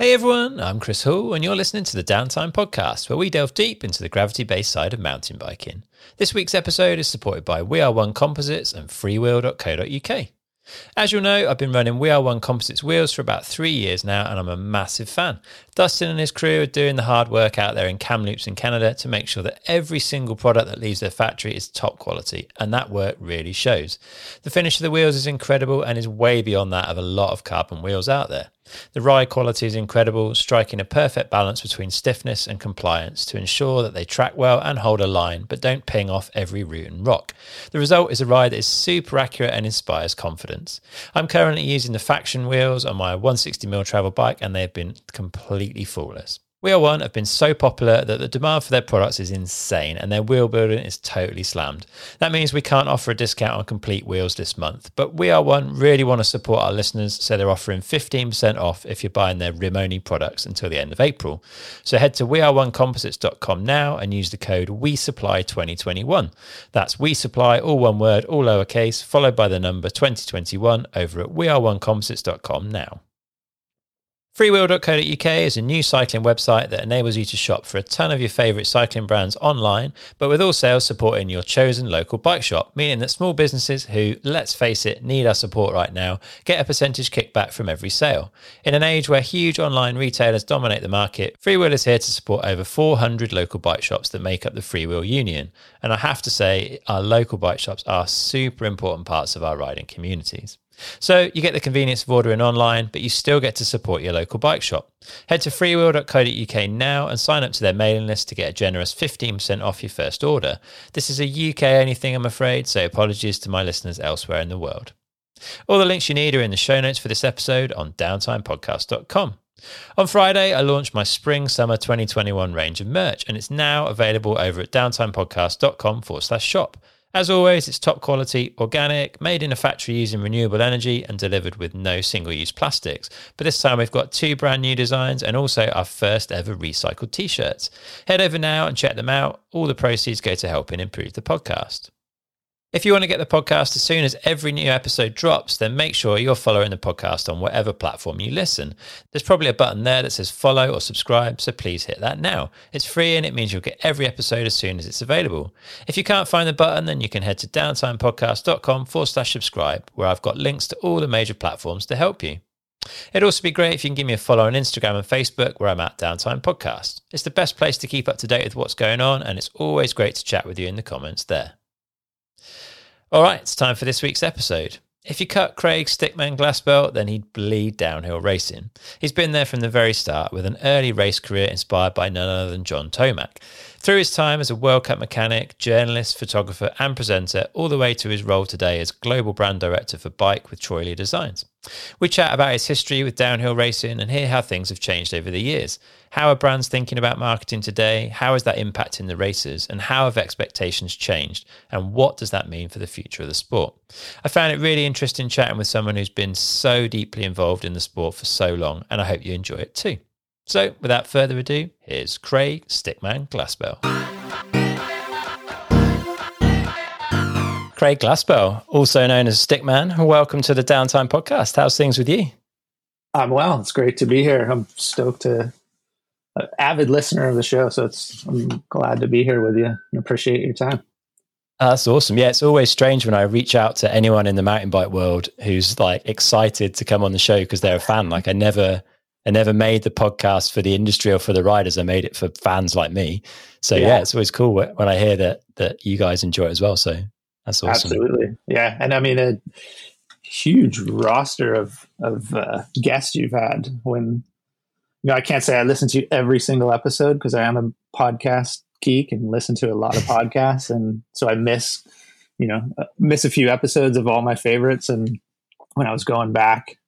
Hey everyone, I'm Chris Hall, and you're listening to the Downtime Podcast, where we delve deep into the gravity based side of mountain biking. This week's episode is supported by We Are One Composites and freewheel.co.uk. As you'll know, I've been running We Are One Composites wheels for about three years now, and I'm a massive fan. Dustin and his crew are doing the hard work out there in Kamloops in Canada to make sure that every single product that leaves their factory is top quality, and that work really shows. The finish of the wheels is incredible and is way beyond that of a lot of carbon wheels out there. The ride quality is incredible, striking a perfect balance between stiffness and compliance to ensure that they track well and hold a line, but don't ping off every root and rock. The result is a ride that is super accurate and inspires confidence. I'm currently using the Faction wheels on my 160mm travel bike, and they have been completely flawless. Are One have been so popular that the demand for their products is insane and their wheel building is totally slammed. That means we can't offer a discount on complete wheels this month, but We Are One really want to support our listeners, so they're offering 15% off if you're buying their Rimoni products until the end of April. So head to weareonecomposites.com now and use the code WeSupply2021. That's WeSupply, all one word, all lowercase, followed by the number 2021 over at weareonecomposites.com now. Freewheel.co.uk is a new cycling website that enables you to shop for a ton of your favourite cycling brands online, but with all sales supporting your chosen local bike shop, meaning that small businesses who, let's face it, need our support right now, get a percentage kickback from every sale. In an age where huge online retailers dominate the market, Freewheel is here to support over 400 local bike shops that make up the Freewheel Union. And I have to say, our local bike shops are super important parts of our riding communities. So you get the convenience of ordering online, but you still get to support your local bike shop. Head to freewheel.co.uk now and sign up to their mailing list to get a generous 15% off your first order. This is a UK only thing, I'm afraid, so apologies to my listeners elsewhere in the world. All the links you need are in the show notes for this episode on downtimepodcast.com. On Friday, I launched my spring summer 2021 range of merch, and it's now available over at downtimepodcast.com forward slash shop. As always, it's top quality, organic, made in a factory using renewable energy and delivered with no single use plastics. But this time we've got two brand new designs and also our first ever recycled t shirts. Head over now and check them out. All the proceeds go to helping improve the podcast. If you want to get the podcast as soon as every new episode drops, then make sure you're following the podcast on whatever platform you listen. There's probably a button there that says follow or subscribe, so please hit that now. It's free and it means you'll get every episode as soon as it's available. If you can't find the button, then you can head to downtimepodcast.com forward slash subscribe, where I've got links to all the major platforms to help you. It'd also be great if you can give me a follow on Instagram and Facebook, where I'm at Downtime Podcast. It's the best place to keep up to date with what's going on, and it's always great to chat with you in the comments there. All right, it's time for this week's episode. If you cut Craig Stickman Glasspool, then he'd bleed downhill racing. He's been there from the very start with an early race career inspired by none other than John Tomac. Through his time as a World Cup mechanic, journalist, photographer, and presenter, all the way to his role today as global brand director for Bike with Troy Lee Designs. We chat about his history with downhill racing and hear how things have changed over the years. How are brands thinking about marketing today? How is that impacting the races? And how have expectations changed? And what does that mean for the future of the sport? I found it really interesting chatting with someone who's been so deeply involved in the sport for so long, and I hope you enjoy it too. So, without further ado, here's Craig Stickman Glasspool. Craig Glasspool, also known as Stickman, welcome to the Downtime Podcast. How's things with you? I'm well. It's great to be here. I'm stoked to uh, avid listener of the show, so it's I'm glad to be here with you and appreciate your time. That's awesome. Yeah, it's always strange when I reach out to anyone in the mountain bike world who's like excited to come on the show because they're a fan. Like I never I never made the podcast for the industry or for the riders. I made it for fans like me. So yeah, yeah it's always cool when I hear that that you guys enjoy it as well. So that's awesome. Absolutely. Yeah. And I mean a huge roster of of uh, guests you've had when you know, I can't say I listen to every single episode because I am a podcast geek and listen to a lot of podcasts, and so I miss, you know, uh, miss a few episodes of all my favorites. And when I was going back,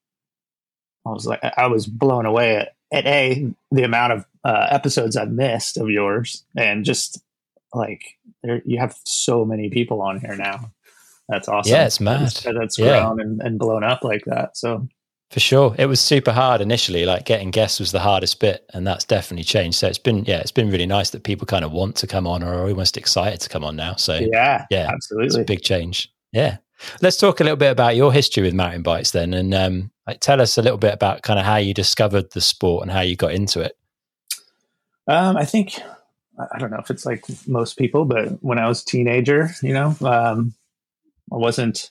I was like, I was blown away at, at a the amount of uh, episodes I've missed of yours, and just like there, you have so many people on here now. That's awesome. Yeah, it's mad. That's, that's grown and, and blown up like that. So for sure. It was super hard initially. Like getting guests was the hardest bit, and that's definitely changed. So it's been, yeah, it's been really nice that people kind of want to come on or are almost excited to come on now. So yeah, yeah, absolutely. It's a big change. Yeah. Let's talk a little bit about your history with mountain bikes then. And um, Like, tell us a little bit about kind of how you discovered the sport and how you got into it. Um, I think I don't know if it's like most people, but when I was a teenager, you know, um, I wasn't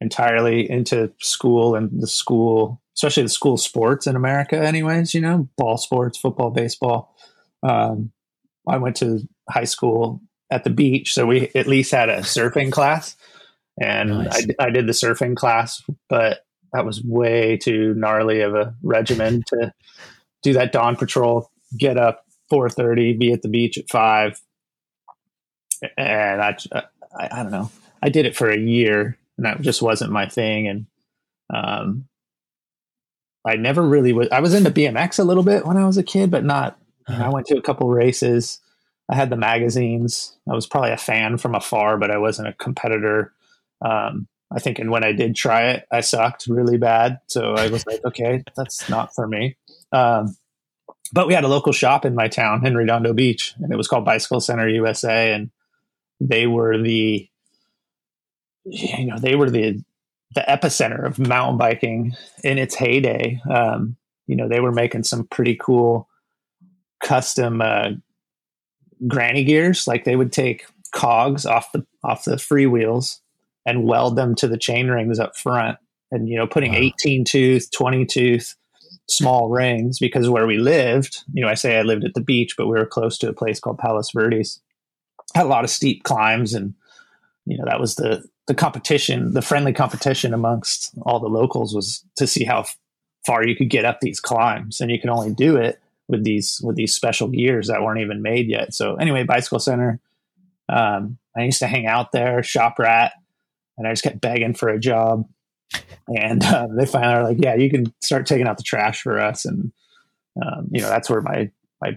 entirely into school and the school, especially the school sports in America, anyways. You know, ball sports, football, baseball. Um, I went to high school at the beach, so we at least had a surfing class, and nice. I, I did the surfing class, but that was way too gnarly of a regimen to do that dawn patrol, get up 4.30 be at the beach at 5 and I, I, I don't know. I did it for a year and that just wasn't my thing and um i never really was i was into bmx a little bit when i was a kid but not you know, i went to a couple races. I had the magazines. I was probably a fan from afar but i wasn't a competitor um i think and when i did try it i sucked really bad so i was like okay that's not for me um but we had a local shop in my town in Redondo Beach, and it was called Bicycle Center USA, and they were the you know they were the the epicenter of mountain biking in its heyday. Um, you know they were making some pretty cool custom uh, granny gears. Like they would take cogs off the off the freewheels and weld them to the chain rings up front, and you know putting wow. 18 tooth, 20 tooth small rings because where we lived, you know, I say I lived at the beach, but we were close to a place called Palos Verdes. Had a lot of steep climbs, and you know that was the the competition, the friendly competition amongst all the locals was to see how far you could get up these climbs, and you can only do it with these with these special gears that weren't even made yet. So anyway, bicycle center. Um, I used to hang out there, shop rat, and I just kept begging for a job and uh, they finally are like, yeah, you can start taking out the trash for us. And, um, you know, that's where my, my,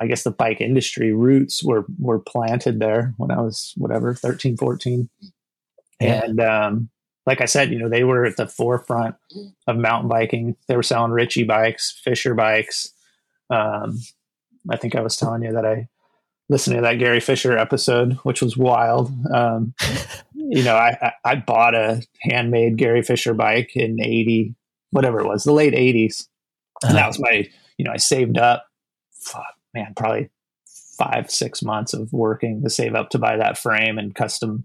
I guess the bike industry roots were, were planted there when I was whatever, 13, 14. Yeah. And, um, like I said, you know, they were at the forefront of mountain biking. They were selling Ritchey bikes, Fisher bikes. Um, I think I was telling you that I listened to that Gary Fisher episode, which was wild. Um, you know, I, I bought a handmade Gary Fisher bike in 80, whatever it was, the late 80s. And that uh-huh. was my, you know, I saved up, fuck, man, probably five, six months of working to save up to buy that frame and custom,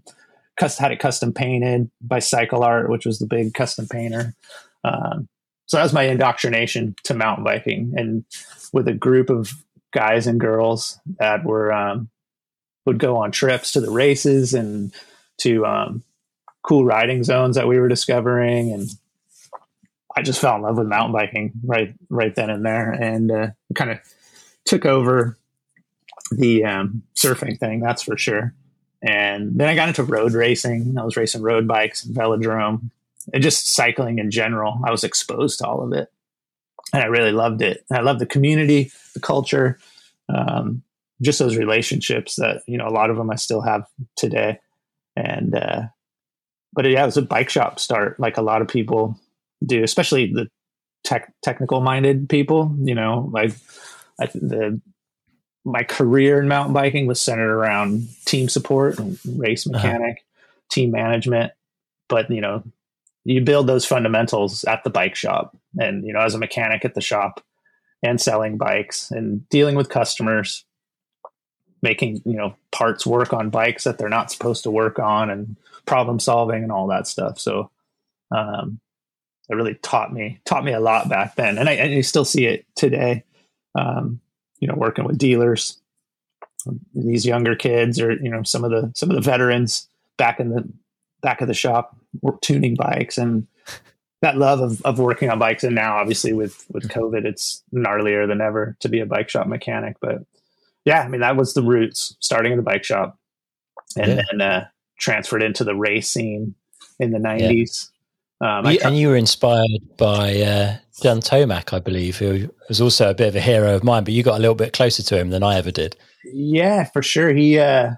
custom had it custom painted by Cycle Art, which was the big custom painter. Um, so that was my indoctrination to mountain biking. And with a group of guys and girls that were, um, would go on trips to the races and to um, cool riding zones that we were discovering, and I just fell in love with mountain biking right right then and there, and uh, kind of took over the um, surfing thing. That's for sure. And then I got into road racing. I was racing road bikes, velodrome, and just cycling in general. I was exposed to all of it, and I really loved it. And I loved the community, the culture, um, just those relationships that you know a lot of them I still have today and uh, but yeah, it was a bike shop start, like a lot of people do, especially the tech technical minded people. You know, like I, the my career in mountain biking was centered around team support and race uh-huh. mechanic, uh-huh. team management. But you know, you build those fundamentals at the bike shop, and you know, as a mechanic at the shop, and selling bikes and dealing with customers making you know parts work on bikes that they're not supposed to work on and problem solving and all that stuff. So um, it really taught me taught me a lot back then. And i, and I still see it today um, you know working with dealers these younger kids or you know some of the some of the veterans back in the back of the shop tuning bikes and that love of, of working on bikes. And now obviously with with covid it's gnarlier than ever to be a bike shop mechanic but yeah, I mean that was the roots, starting in the bike shop, and yeah. then uh, transferred into the race scene in the nineties. Yeah. Um, you, and you were inspired by uh, John Tomac, I believe, who was also a bit of a hero of mine. But you got a little bit closer to him than I ever did. Yeah, for sure. He, uh,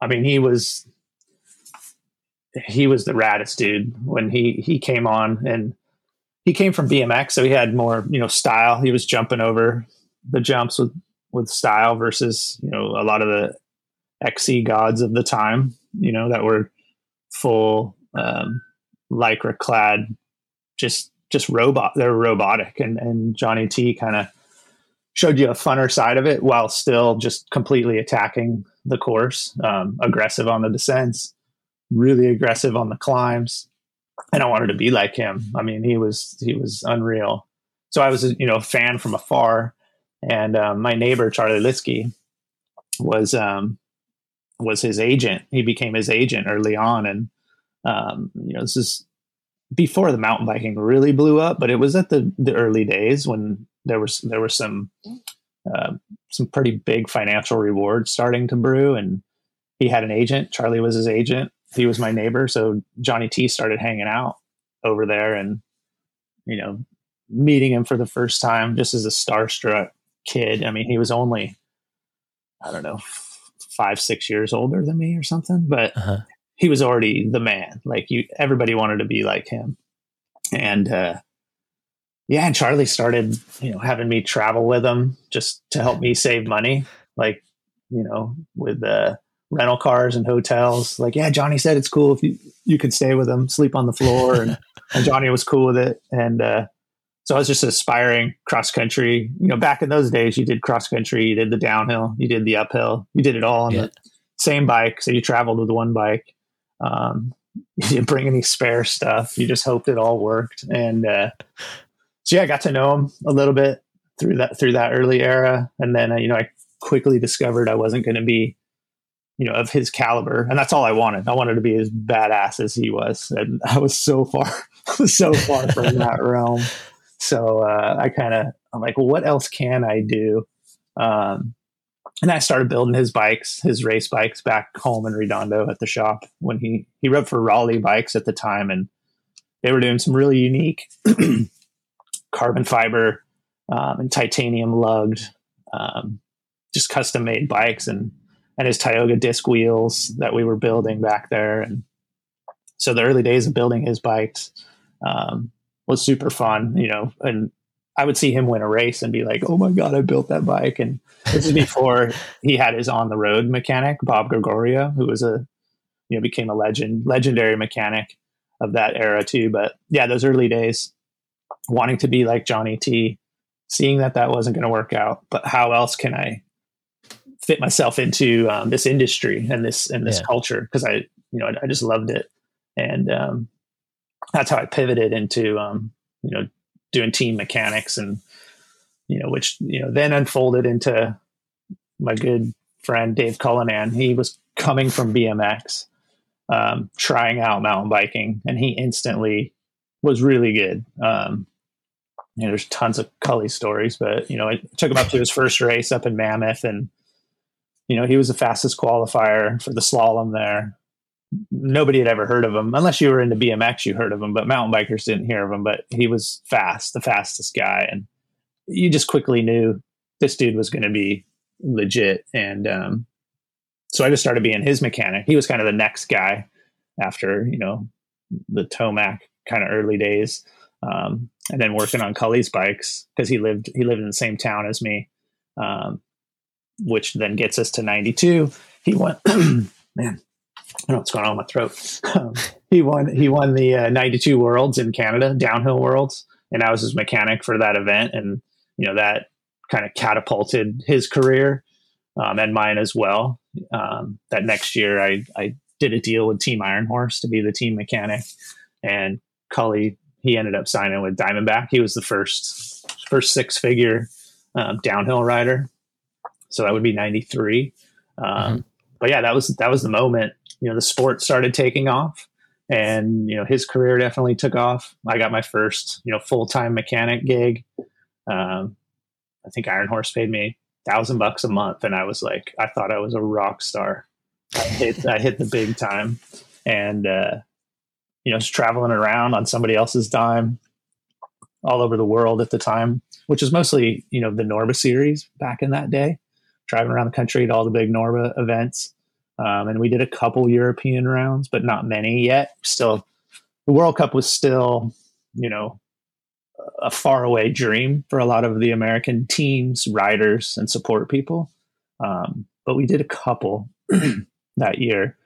I mean, he was he was the raddest dude when he he came on, and he came from BMX, so he had more you know style. He was jumping over the jumps with with style versus you know a lot of the XC gods of the time, you know, that were full um, lycra clad, just just robot. They're robotic, and and Johnny T kind of showed you a funner side of it while still just completely attacking the course, um, aggressive on the descents, really aggressive on the climbs. And I wanted to be like him. I mean, he was he was unreal. So I was you know a fan from afar, and um, my neighbor Charlie Litsky was um, was his agent. He became his agent early on, and um, you know this is before the mountain biking really blew up, but it was at the the early days when there was there were some uh, some pretty big financial rewards starting to brew, and he had an agent. Charlie was his agent. He was my neighbor, so Johnny T started hanging out over there, and you know, meeting him for the first time just as a starstruck kid. I mean, he was only I don't know five six years older than me or something, but uh-huh. he was already the man. Like you, everybody wanted to be like him, and uh, yeah, and Charlie started, you know, having me travel with him just to help me save money, like, you know, with the rental cars and hotels. Like, yeah, Johnny said it's cool if you you could stay with him, sleep on the floor, and, and Johnny was cool with it. And uh, so I was just aspiring cross country. You know, back in those days, you did cross country, you did the downhill, you did the uphill, you did it all on yeah. the same bike. So you traveled with one bike. Um, you didn't bring any spare stuff. You just hoped it all worked. And uh, so yeah, I got to know him a little bit through that through that early era, and then uh, you know I quickly discovered I wasn't going to be you know of his caliber, and that's all I wanted. I wanted to be as badass as he was, and I was so far so far from that realm. So uh, I kind of I'm like, well, what else can I do? Um, and I started building his bikes, his race bikes, back home in Redondo at the shop when he he rode for Raleigh Bikes at the time, and they were doing some really unique carbon fiber um, and titanium lugged, um, just custom made bikes and and his Tioga disc wheels that we were building back there. And so the early days of building his bikes um, was super fun, you know. And I would see him win a race and be like, "Oh my god, I built that bike!" And this is before he had his on the road mechanic, Bob Gregorio, who was a you know became a legend, legendary mechanic of that era too. But yeah, those early days wanting to be like Johnny T, seeing that that wasn't going to work out, but how else can I fit myself into um, this industry and this and this yeah. culture? Because I, you know, I, I, just loved it, and um, that's how I pivoted into, um, you know, doing team mechanics and you know, which you know then unfolded into my good friend Dave Cullinan. He was coming from BMX, um, trying out mountain biking, and he instantly was really good. Um, you know, there's tons of Cully stories, but you know, I took him up to his first race up in Mammoth, and you know, he was the fastest qualifier for the slalom there. Nobody had ever heard of him, unless you were into BMX. You heard of him, but mountain bikers didn't hear of him. But he was fast, the fastest guy, and you just quickly knew this dude was going to be legit. And um, so I just started being his mechanic. He was kind of the next guy after you know the Tomac kind of early days. Um, and then working on Cully's bikes because he lived he lived in the same town as me, um, which then gets us to '92. He went, man. I don't know what's going on with my throat. Um, he won. He won the uh, '92 Worlds in Canada, downhill Worlds, and I was his mechanic for that event. And you know that kind of catapulted his career um, and mine as well. Um, that next year, I I did a deal with Team Iron Horse to be the team mechanic, and Cully he ended up signing with Diamondback. He was the first first six figure um, downhill rider, so that would be ninety three. Um, mm-hmm. But yeah, that was that was the moment. You know, the sport started taking off, and you know his career definitely took off. I got my first you know full time mechanic gig. Um, I think Iron Horse paid me thousand bucks a month, and I was like, I thought I was a rock star. I hit I hit the big time, and uh, you know, just traveling around on somebody else's dime all over the world at the time, which is mostly, you know, the Norba series back in that day, driving around the country at all the big Norba events. Um, and we did a couple European rounds, but not many yet. Still, the World Cup was still, you know, a faraway dream for a lot of the American teams, riders, and support people. Um, but we did a couple that year.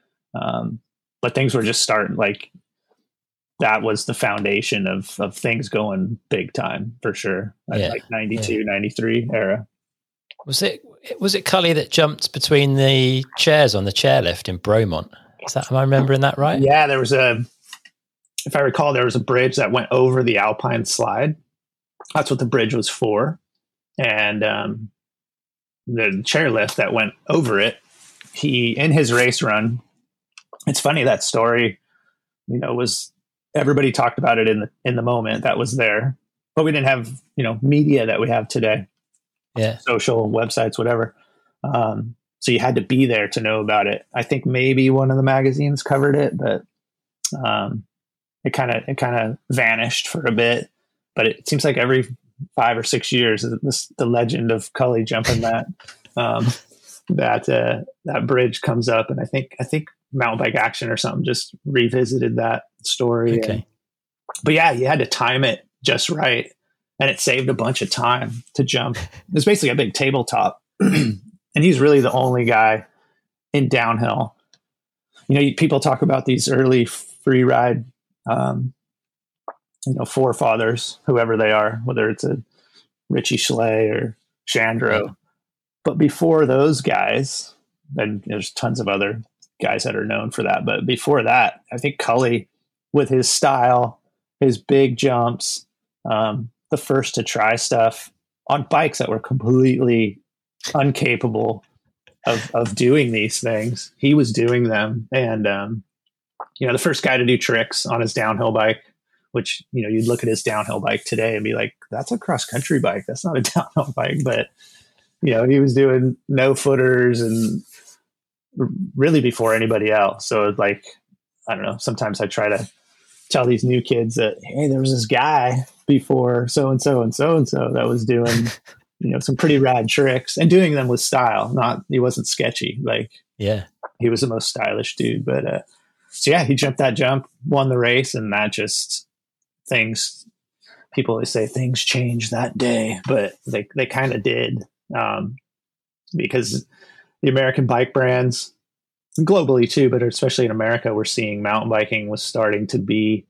Um, but things were just starting like that was the foundation of of things going big time for sure. Yeah, Like 92, yeah. 93 era. Was it was it Cully that jumped between the chairs on the chairlift in Bromont? Is that am I remembering that right? Yeah, there was a, if I recall, there was a bridge that went over the Alpine slide. That's what the bridge was for. And um, the chairlift that went over it, he, in his race run, it's funny that story, you know, was everybody talked about it in the, in the moment that was there, but we didn't have, you know, media that we have today Yeah. social websites, whatever. Um, so you had to be there to know about it. I think maybe one of the magazines covered it, but um, it kind of it kind of vanished for a bit. But it seems like every five or six years, this the legend of Cully jumping that um, that uh, that bridge comes up, and I think I think Mountain Bike Action or something just revisited that story. Okay. And, but yeah, you had to time it just right and it saved a bunch of time to jump. It was basically a big tabletop, and he's really the only guy in downhill. You know, people talk about these early free ride, um, you know, forefathers, whoever they are, whether it's a Richie Schley or Chandro. But before those guys, and there's tons of other guys that are known for that. But before that, I think Cully, with his style, his big jumps, um, the first to try stuff on bikes that were completely incapable of, of doing these things. He was doing them. And, um, you know, the first guy to do tricks on his downhill bike, which, you know, you'd look at his downhill bike today and be like, that's a cross country bike. That's not a downhill bike. But, you know, he was doing no footers and really before anybody else. So, like, I don't know. Sometimes I try to tell these new kids that, hey, there was this guy before so and so and so and so that was doing, you know, some pretty rad tricks and doing them with style. Not he wasn't sketchy. Like Yeah. he was the most stylish dude. But uh, so yeah, he jumped that jump, won the race, and that just things. People always say things change that day, but they they kind of did um, because the American bike brands globally too, but especially in America, we're seeing mountain biking was starting to be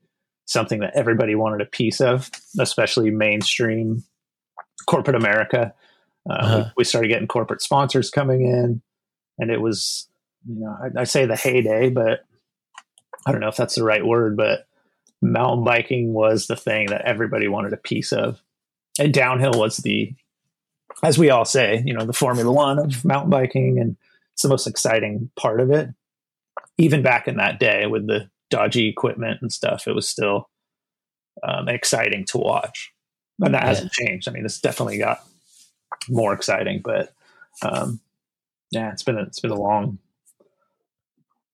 something that everybody wanted a piece of, especially mainstream corporate America. Uh, Uh-huh. we, we started getting corporate sponsors coming in, and it was, you know, I, I say the heyday, but I don't know if that's the right word, but mountain biking was the thing that everybody wanted a piece of, and downhill was the, as we all say, you know, the Formula One of mountain biking, and it's the most exciting part of it. Even back in that day with the dodgy equipment and stuff, it was still um, exciting to watch, and that Yeah. hasn't changed. I mean, it's definitely got more exciting, but um, yeah, it's been a, it's been a long,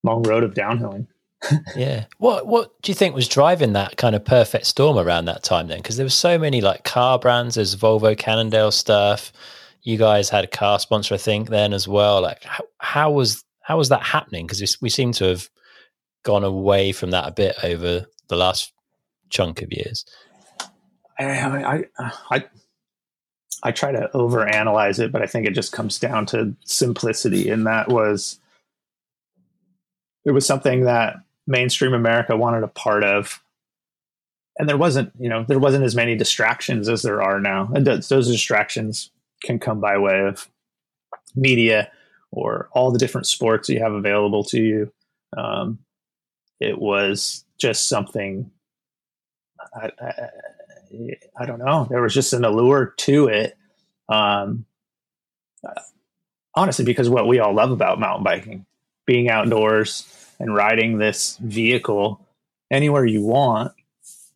long road of downhilling. Yeah. What What do you think was driving that kind of perfect storm around that time then? Because there were so many like car brands. There's Volvo Cannondale stuff. You guys had a car sponsor, I think, then as well. Like, how, how was how was that happening? Because we seem to have gone away from that a bit over the last chunk of years. I, I, I, I try to overanalyze it, but I think it just comes down to simplicity, and that was it was something that mainstream America wanted a part of, and there wasn't, you know, there wasn't as many distractions as there are now, and those, those distractions can come by way of media or all the different sports you have available to you. Um, it was just something. I, I, I don't know. There was just an allure to it. Um, honestly, because what we all love about mountain biking, being outdoors and riding this vehicle anywhere you want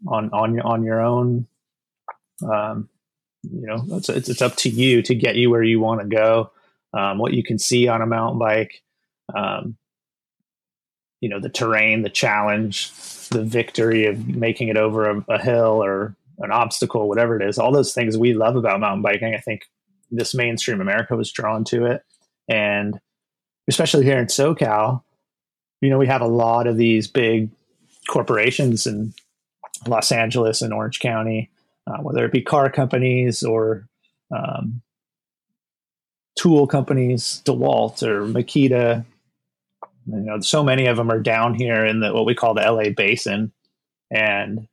on on on your own. Um, you know, it's, it's it's up to you to get you where you want to go. Um, what you can see on a mountain bike. Um, you know the terrain, the challenge, the victory of making it over a, a hill or an obstacle, whatever it is, all those things we love about mountain biking. I think this mainstream America was drawn to it. And especially here in SoCal, you know, we have a lot of these big corporations in Los Angeles and Orange County, uh, whether it be car companies or um, tool companies, DeWalt or Makita. You know, so many of them are down here in the what we call the LA basin And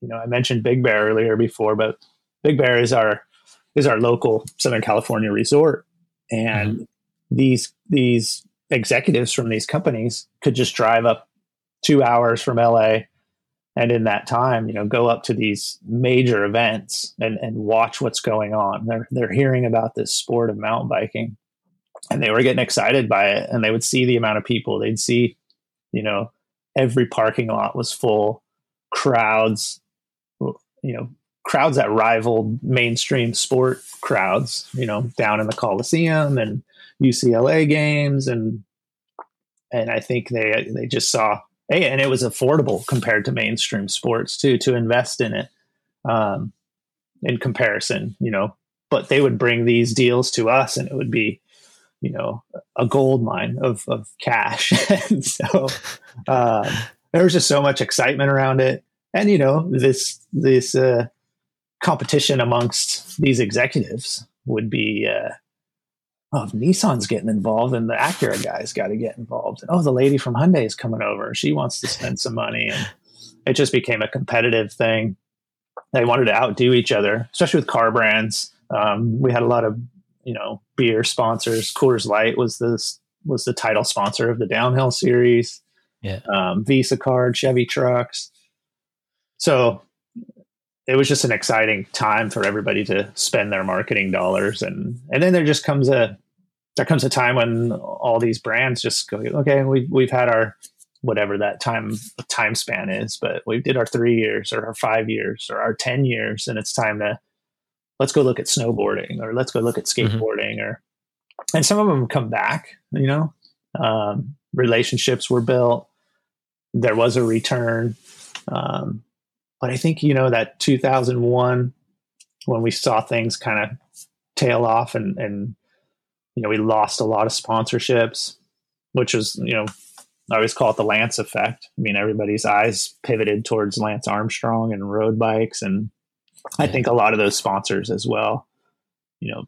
you know, I mentioned Big Bear earlier before, but Big Bear is our is our local Southern California resort, and mm-hmm. these these executives from these companies could just drive up two hours from LA and in that time, you know, go up to these major events and, and watch what's going on. They're they're hearing about this sport of mountain biking and they were getting excited by it and they would see the amount of people. They'd see, you know, every parking lot was full, crowds, you know, crowds that rivaled mainstream sport crowds, you know, down in the Coliseum and UCLA games and and I think they they just saw hey, and it was affordable compared to mainstream sports too to invest in it um, in comparison, you know. But they would bring these deals to us, and it would be, you know, a gold mine of of cash. and so um, there was just so much excitement around it, and you know, this this uh, competition amongst these executives would be. Uh, oh, Nissan's getting involved and the Acura guy's got to get involved. And, oh, the lady from Hyundai is coming over. She wants to spend some money. And it just became a competitive thing. They wanted to outdo each other, especially with car brands. Um, we had a lot of, you know, beer sponsors. Coors Light was this was the title sponsor of the downhill series. Yeah. Um, Visa card, Chevy trucks. So it was just an exciting time for everybody to spend their marketing dollars and and then there just comes a there comes a time when all these brands just go, okay, we we've had our whatever that time time span is, but we did our three years or our five years or our ten years, and it's time to let's go look at snowboarding or let's go look at mm-hmm. skateboarding mm-hmm. or and some of them come back. You know, um, relationships were built. There was a return, um, but I think you know that 2001 when we saw things kind of tail off and and you know, we lost a lot of sponsorships, which is, you know, I always call it the Lance effect. I mean, everybody's eyes pivoted towards Lance Armstrong and road bikes. And I think a lot of those sponsors as well, you know,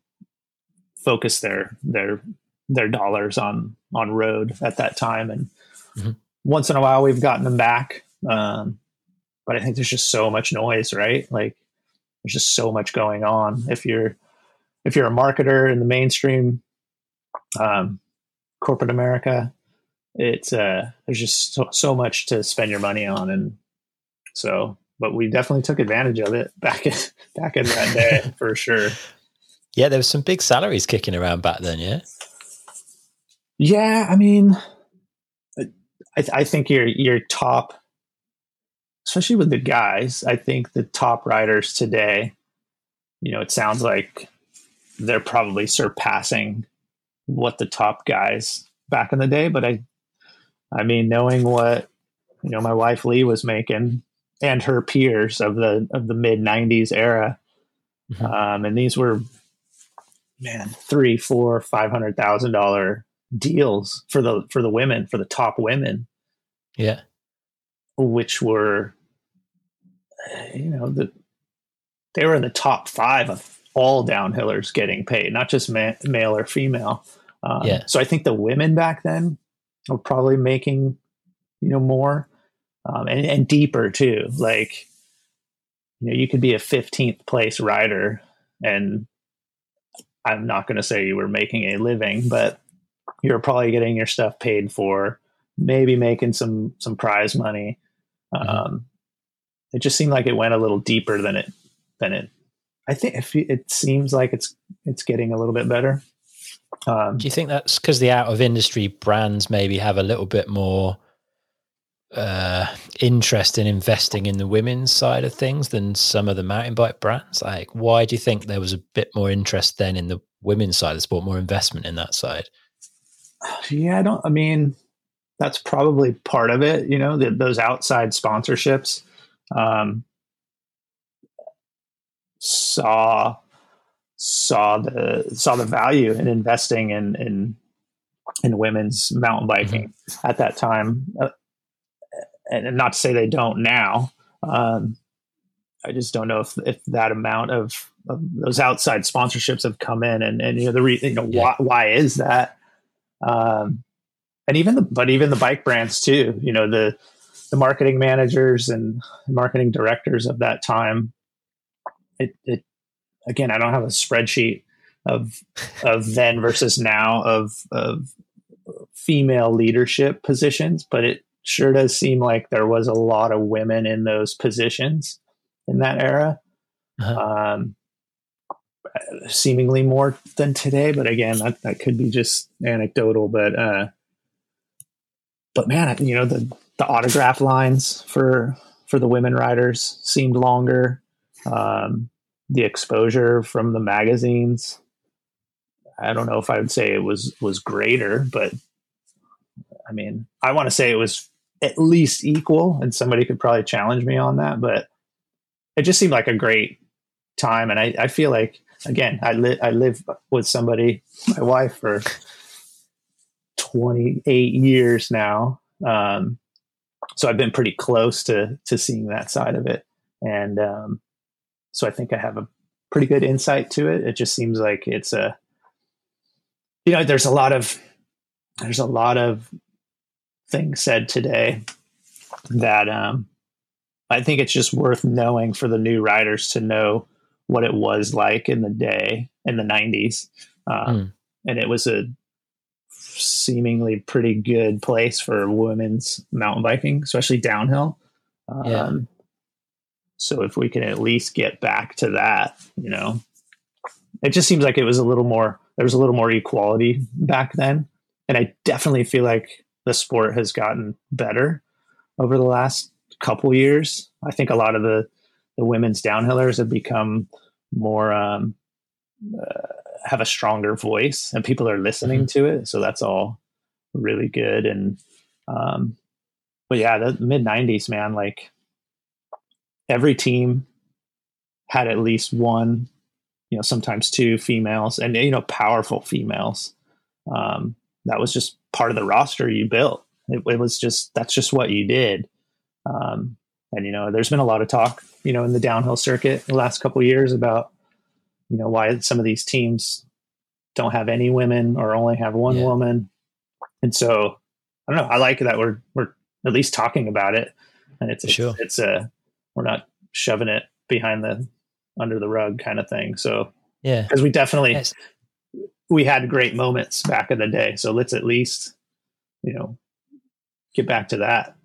focus their, their, their dollars on, on road at that time. And mm-hmm. once in a while we've gotten them back. Um, but I think there's just so much noise, right? Like there's just so much going on. If you're, if you're a marketer in the mainstream um, corporate America, it's uh, there's just so, so much to spend your money on, and so but we definitely took advantage of it back in back in that day for sure. Yeah, there was some big salaries kicking around back then. Yeah. Yeah, I mean, I, I think your your top, especially with the guys. I think the top riders today, you know, it sounds like they're probably surpassing what the top guys back in the day, but I, I mean, knowing what you know, my wife Lee was making and her peers of the of the mid '90s era, mm-hmm. um, and these were man three, four, five hundred thousand dollar deals for the for the women for the top women, yeah, which were you know the they were in the top five of all downhillers getting paid, not just ma- male or female. Um, yeah. So I think the women back then were probably making, you know, more um, and, and deeper too. Like, you know, you could be a 15th place rider and I'm not going to say you were making a living, but you're probably getting your stuff paid for, maybe making some, some prize money. Mm-hmm. Um, it just seemed like it went a little deeper than it, than it I think it seems like it's it's getting a little bit better. Um, Do you think that's because the out of industry brands maybe have a little bit more uh, interest in investing in the women's side of things than some of the mountain bike brands? Like, why do you think there was a bit more interest then in the women's side of the sport, more investment in that side? Yeah, I don't. I mean, that's probably part of it. You know, the, those outside sponsorships. Um, saw saw the saw the value in investing in in in women's mountain biking mm-hmm. at that time, uh, and not to say they don't now. Um, I just don't know if if that amount of, of, those outside sponsorships have come in, and and you know the re, you know yeah. why why is that? Um, and even the but even the bike brands too. You know the the marketing managers and marketing directors of that time, it, it again, I don't have a spreadsheet of of then versus now of of female leadership positions, but it sure does seem like there was a lot of women in those positions in that era. Uh-huh. Um, seemingly more than today, but again, that, that could be just anecdotal. But uh, but man, you know the the autograph lines for for the women riders seemed longer. Um, the exposure from the magazines, I don't know if I would say it was was greater, but I mean, I want to say it was at least equal, and somebody could probably challenge me on that. But it just seemed like a great time, and I, I feel like again, I live I live with somebody, my wife, for twenty eight years now. Um, so I've been pretty close to to seeing that side of it, and um, so I think I have a pretty good insight to it. It just seems like it's a, you know, there's a lot of there's a lot of things said today that um, I think it's just worth knowing for the new riders to know what it was like in the day in the 90s. Um, mm. And it was a seemingly pretty good place for women's mountain biking, especially downhill. Um, yeah. So if we can at least get back to that, you know, it just seems like it was a little more, there was a little more equality back then. And I definitely feel like the sport has gotten better over the last couple years. I think a lot of the, the women's downhillers have become more, um, uh, have a stronger voice and people are listening mm-hmm. to it. So that's all really good. And, um, but yeah, the mid 90s, man, like every team had at least one, you know, sometimes two females and, you know, powerful females. Um, that was just part of the roster you built. It, it was just, that's just what you did. Um, and, you know, there's been a lot of talk, you know, in the downhill circuit the last couple years about, you know, why some of these teams don't have any women or only have one yeah. woman. And so I don't know. I like that we're, we're at least talking about it and it's, sure. it's, it's a, we're not shoving it behind the under the rug kind of thing. So yeah, because we definitely yes. we had great moments back in the day. So let's at least you know get back to that.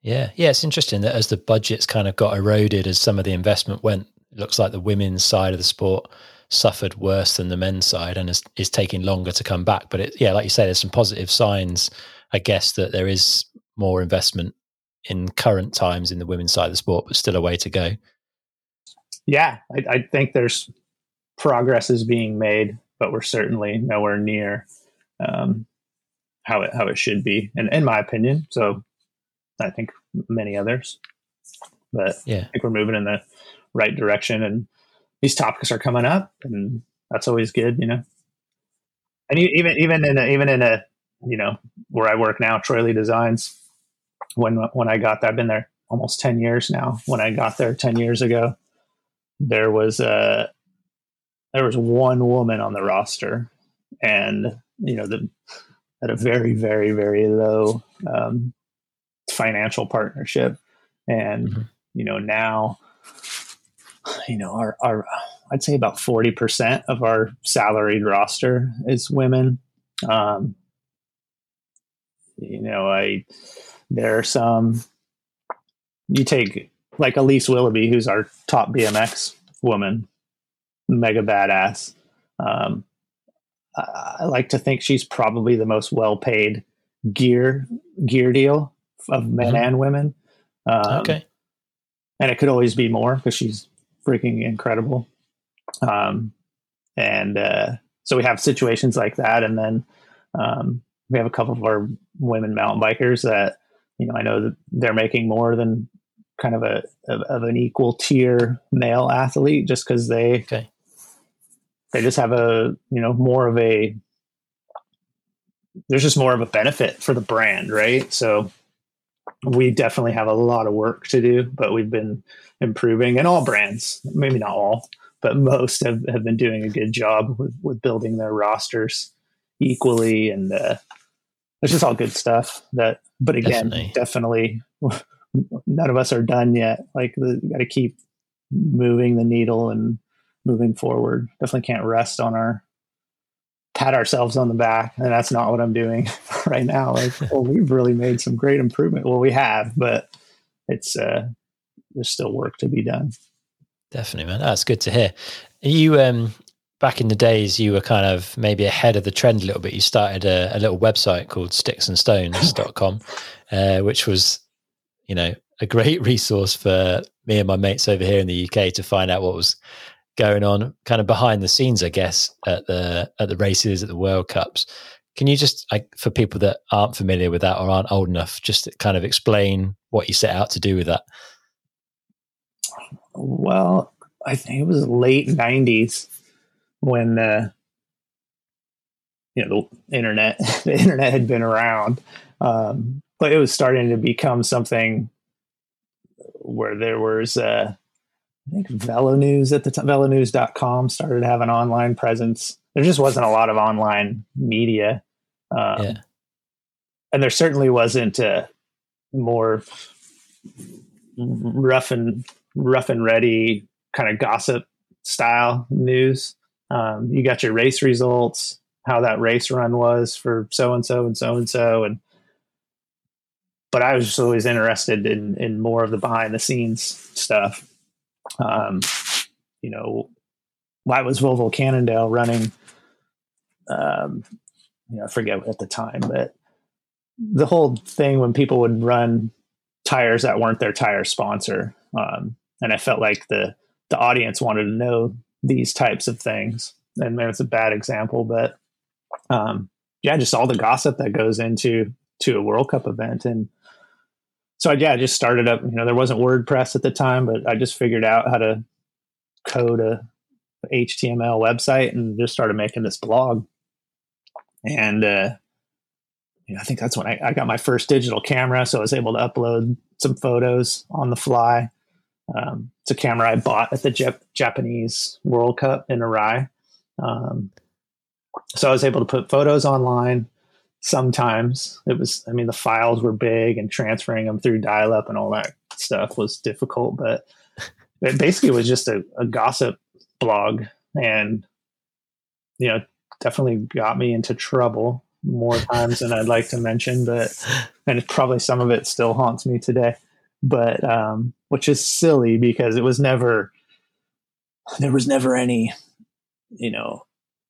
Yeah, yeah, it's interesting that as the budgets kind of got eroded as some of the investment went, it looks like the women's side of the sport suffered worse than the men's side and is, is taking longer to come back. But it, yeah, like you say, there's some positive signs, I guess, that there is more investment in current times in the women's side of the sport, but still a way to go. Yeah, I, I think there's progress is being made, but we're certainly nowhere near um, how it how it should be, and in, my opinion. So I think many others, but yeah, I think we're moving in the right direction, and these topics are coming up, and that's always good, you know. And even even in a, even in a you know where I work now, Troy Lee Designs, when when I got there. I've been there almost ten years now. When I got there ten years ago, there was a there was one woman on the roster, and you know the at a very very very low um, financial partnership, and mm-hmm. you know now you know our our I'd say about forty percent of our salaried roster is women. Um, you know, I there are some. You take like Elise Willoughby, who's our top BMX woman, mega badass. Um, I like to think she's probably the most well paid gear gear deal of men mm-hmm. and women. Um, okay, and it could always be more because she's freaking incredible. Um, and uh, so we have situations like that, and then um, we have a couple of our women mountain bikers that you know, I know that they're making more than kind of a of, of an equal tier male athlete just because they okay. they just have a you know more of a there's just more of a benefit for the brand, right? So we definitely have a lot of work to do, but we've been improving and all brands, maybe not all, but most have, have been doing a good job with, with building their rosters equally. And uh, it's just all good stuff that but again, definitely. definitely. none of us are done yet. Like, got to keep moving the needle and moving forward. Definitely can't rest on our pat ourselves on the back, and that's not what I'm doing right now. Like, well, we've really made some great improvement. Well, we have, but it's uh, there's still work to be done. Definitely, man. That's good to hear. You um back in the days you were kind of maybe ahead of the trend a little bit. You started a, a little website called sticksandstones.com, uh, which was, you know, a great resource for me and my mates over here in the UK to find out what was going on kind of behind the scenes, I guess, at the at the races, at the World Cups. Can you just, like, for people that aren't familiar with that or aren't old enough, just kind of explain what you set out to do with that? Well, I think it was late '90s when uh, you know the internet the internet had been around, um, but it was starting to become something where there was uh, I think VeloNews at the time, VeloNews.com started to have an online presence. There just wasn't a lot of online media. Um, yeah. And there certainly wasn't a more rough and rough and ready kind of gossip style news. Um, you got your race results, how that race run was for so and so and so and so, and but I was just always interested in in more of the behind the scenes stuff. Um, you know, why was Volvo Cannondale running? Um, you know, I forget at the time, but the whole thing when people would run tires that weren't their tire sponsor, um, and I felt like the the audience wanted to know these types of things. And maybe it's a bad example, but um, yeah, just all the gossip that goes into to a World Cup event, and so yeah, I just started up. You know, there wasn't WordPress at the time, but I just figured out how to code a HTML website and just started making this blog. And uh, you know, I think that's when I, I, got my first digital camera, so I was able to upload some photos on the fly. Um, it's a camera I bought at the Jap- Japanese World Cup in Arai. Um, so I was able to put photos online, sometimes it was i mean the files were big and transferring them through dial up and all that stuff was difficult but it basically was just a, a gossip blog and you know definitely got me into trouble more times than i'd like to mention but and probably some of it still haunts me today but um which is silly because it was never there was never any you know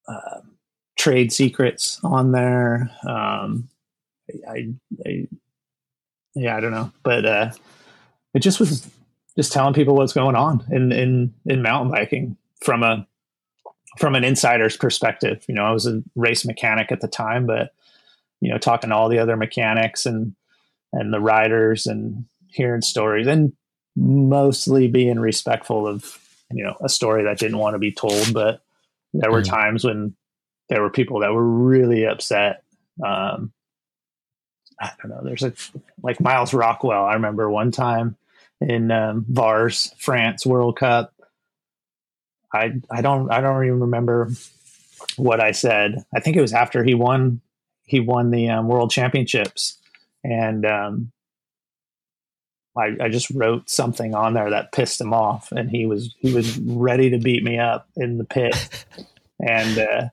um, trade secrets on there. Um, I, I, yeah, I don't know, but uh, it just was just telling people what's going on in in in mountain biking from a from an insider's perspective. You know, I was a race mechanic at the time, but you know, talking to all the other mechanics and and the riders and hearing stories and mostly being respectful of you know a story that didn't want to be told, but there were mm. times when there were people that were really upset. Um, I don't know. There's a like Miles Rockwell. I remember one time in um, Vars, France World Cup. I I don't I don't even remember what I said. I think it was after he won he won the um, World Championships, and um, I, I just wrote something on there that pissed him off, and he was he was ready to beat me up in the pit, and uh,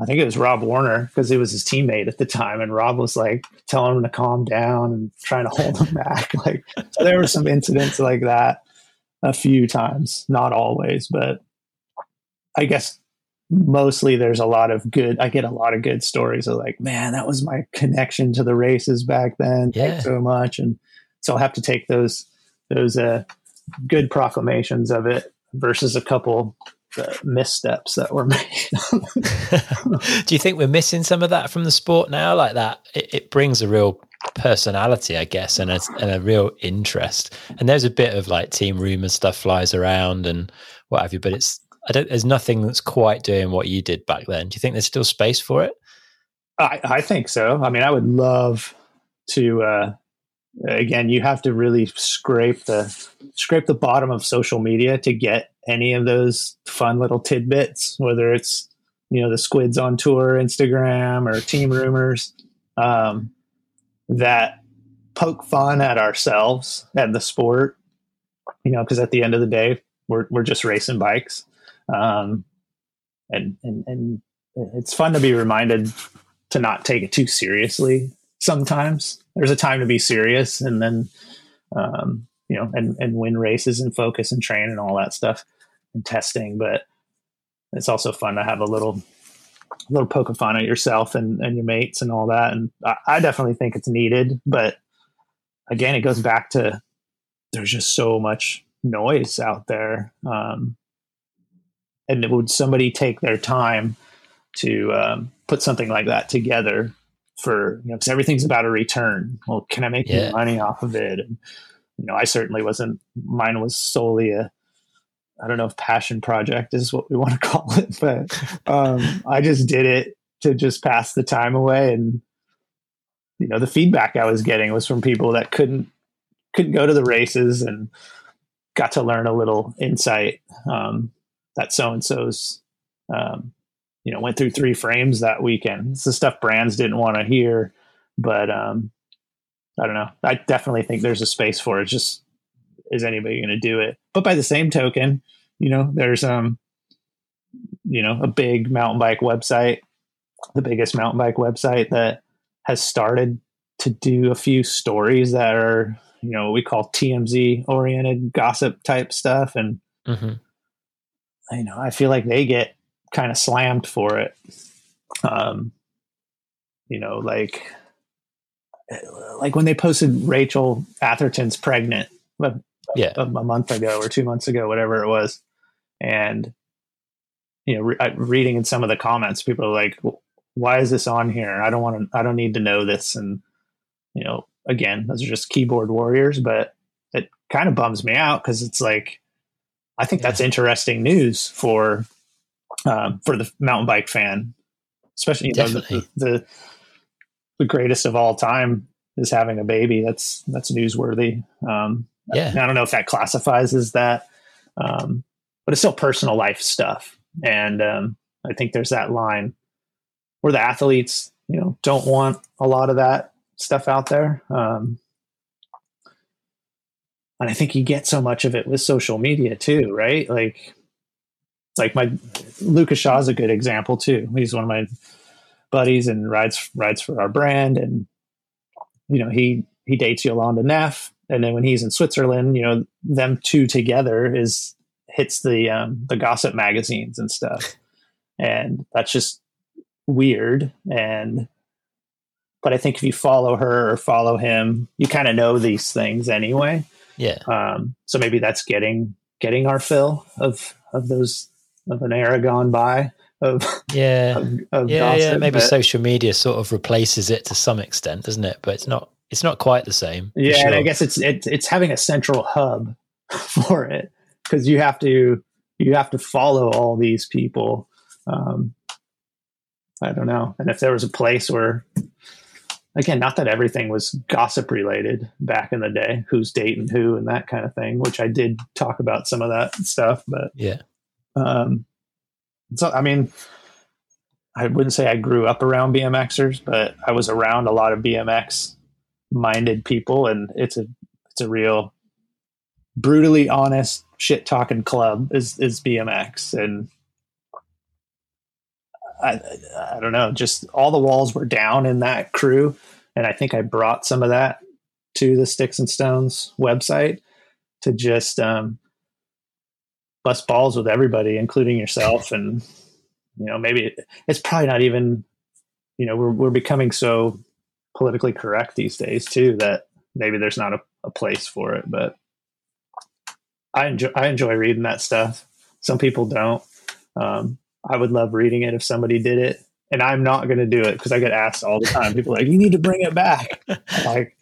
I think it was Rob Warner because he was his teammate at the time, and Rob was like telling him to calm down and trying to hold him back. Like, so there were some incidents like that a few times, not always, but I guess mostly there's a lot of good. I get a lot of good stories of like, man, that was my connection to the races back then. Yeah. So much, and so I'll have to take those those uh, good proclamations of it versus a couple the missteps that were made. Do you think we're missing some of that from the sport now? Like that, it, it brings a real personality, I guess, and a, and a, real interest. And there's a bit of like team rumors stuff flies around and what have you, but it's I don't. There's nothing that's quite doing what you did back then. Do you think there's still space for it? I, I think so. I mean, I would love to. Uh, again, you have to really scrape the scrape the bottom of social media to get any of those fun little tidbits, whether it's you know the squids on tour Instagram or team rumors, um, that poke fun at ourselves and the sport, you know, because at the end of the day, we're we're just racing bikes, um, and and and it's fun to be reminded to not take it too seriously. Sometimes there's a time to be serious, and then um, you know, and and win races and focus and train and all that stuff and testing. But it's also fun to have a little little poke of fun at yourself and, and your mates and all that. And I, I definitely think it's needed. But again, it goes back to there's just so much noise out there. Um, and would somebody take their time to um, put something like that together for you know because everything's about a return well can i make yeah. money off of it and you know i certainly wasn't mine was solely a I don't know if passion project is what we want to call it, but um, I just did it to just pass the time away. And you know, the feedback I was getting was from people that couldn't couldn't go to the races and got to learn a little insight um, that so and so's um, you know went through three frames that weekend. It's the stuff brands didn't want to hear, but um, I don't know. I definitely think there's a space for it. Just is anybody going to do it? But by the same token, you know, there's um, you know, a big mountain bike website, the biggest mountain bike website that has started to do a few stories that are, you know, what we call TMZ oriented gossip type stuff, and mm-hmm. you know, I feel like they get kind of slammed for it. Um, you know, like uh, like when they posted Rachel Atherton's pregnant, uh, yeah. a, a, month ago or two months ago, whatever it was. And, you know, re- uh, reading in some of the comments, people are like, why is this on here? I don't want to, I don't need to know this. And, you know, again, those are just keyboard warriors, but it kind of bums me out because it's like, I think yeah. that's interesting news for, um, for the mountain bike fan, especially, you know, the, the, the greatest of all time is having a baby. That's, that's newsworthy. Um, yeah. I don't know if that classifies as that, um, but it's still personal life stuff. And um, I think there's that line where the athletes, you know, don't want a lot of that stuff out there. Um, and I think you get so much of it with social media too, right? Like, like my Lucas Shaw is a good example too. He's one of my buddies and rides rides for our brand, and you know he he dates Jolanda Neff, and then when he's in Switzerland, you know, them two together is hits the um, the gossip magazines and stuff, and that's just weird. And but I think if you follow her or follow him, you kind of know these things anyway. Yeah. Um, so maybe that's getting getting our fill of of those of an era gone by of yeah of, of yeah gossip, yeah maybe social media sort of replaces it to some extent doesn't it but it's not it's not quite the same. Yeah, sure. and I guess it's it, it's having a central hub for it because you have to you have to follow all these people. Um, I don't know, and if there was a place where, again, not that everything was gossip related back in the day, who's dating who and that kind of thing, which I did talk about some of that stuff, but yeah. Um, so I mean, I wouldn't say I grew up around BMXers, but I was around a lot of BMX minded people and it's a it's a real brutally honest shit talking club is is BMX and I I don't know just all the walls were down in that crew and I think I brought some of that to the Sticks and Stones website to just um, bust balls with everybody including yourself. And you know maybe it, it's probably not even you know we're we're becoming so politically correct these days too that maybe there's not a, a place for it. But i enjoy i enjoy reading that stuff. Some people don't. Um, i would love reading it if somebody did it. And i'm not going to do it because i get asked all the time. People like you need to bring it back. Like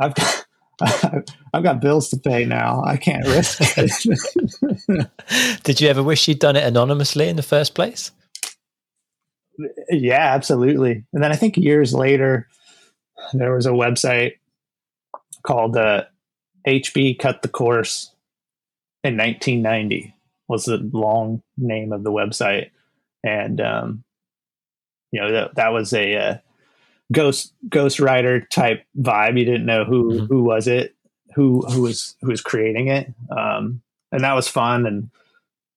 i've got I've got bills to pay now. I can't risk it. Did you ever wish you'd done it anonymously in the first place? Yeah, absolutely. And then I think years later, there was a website called uh, HB Cut the Course in 1990 was the long name of the website, and um, you know that that was a uh, ghost ghost rider type vibe. You didn't know who mm-hmm. who was it, who who was who was creating it, um, and that was fun. And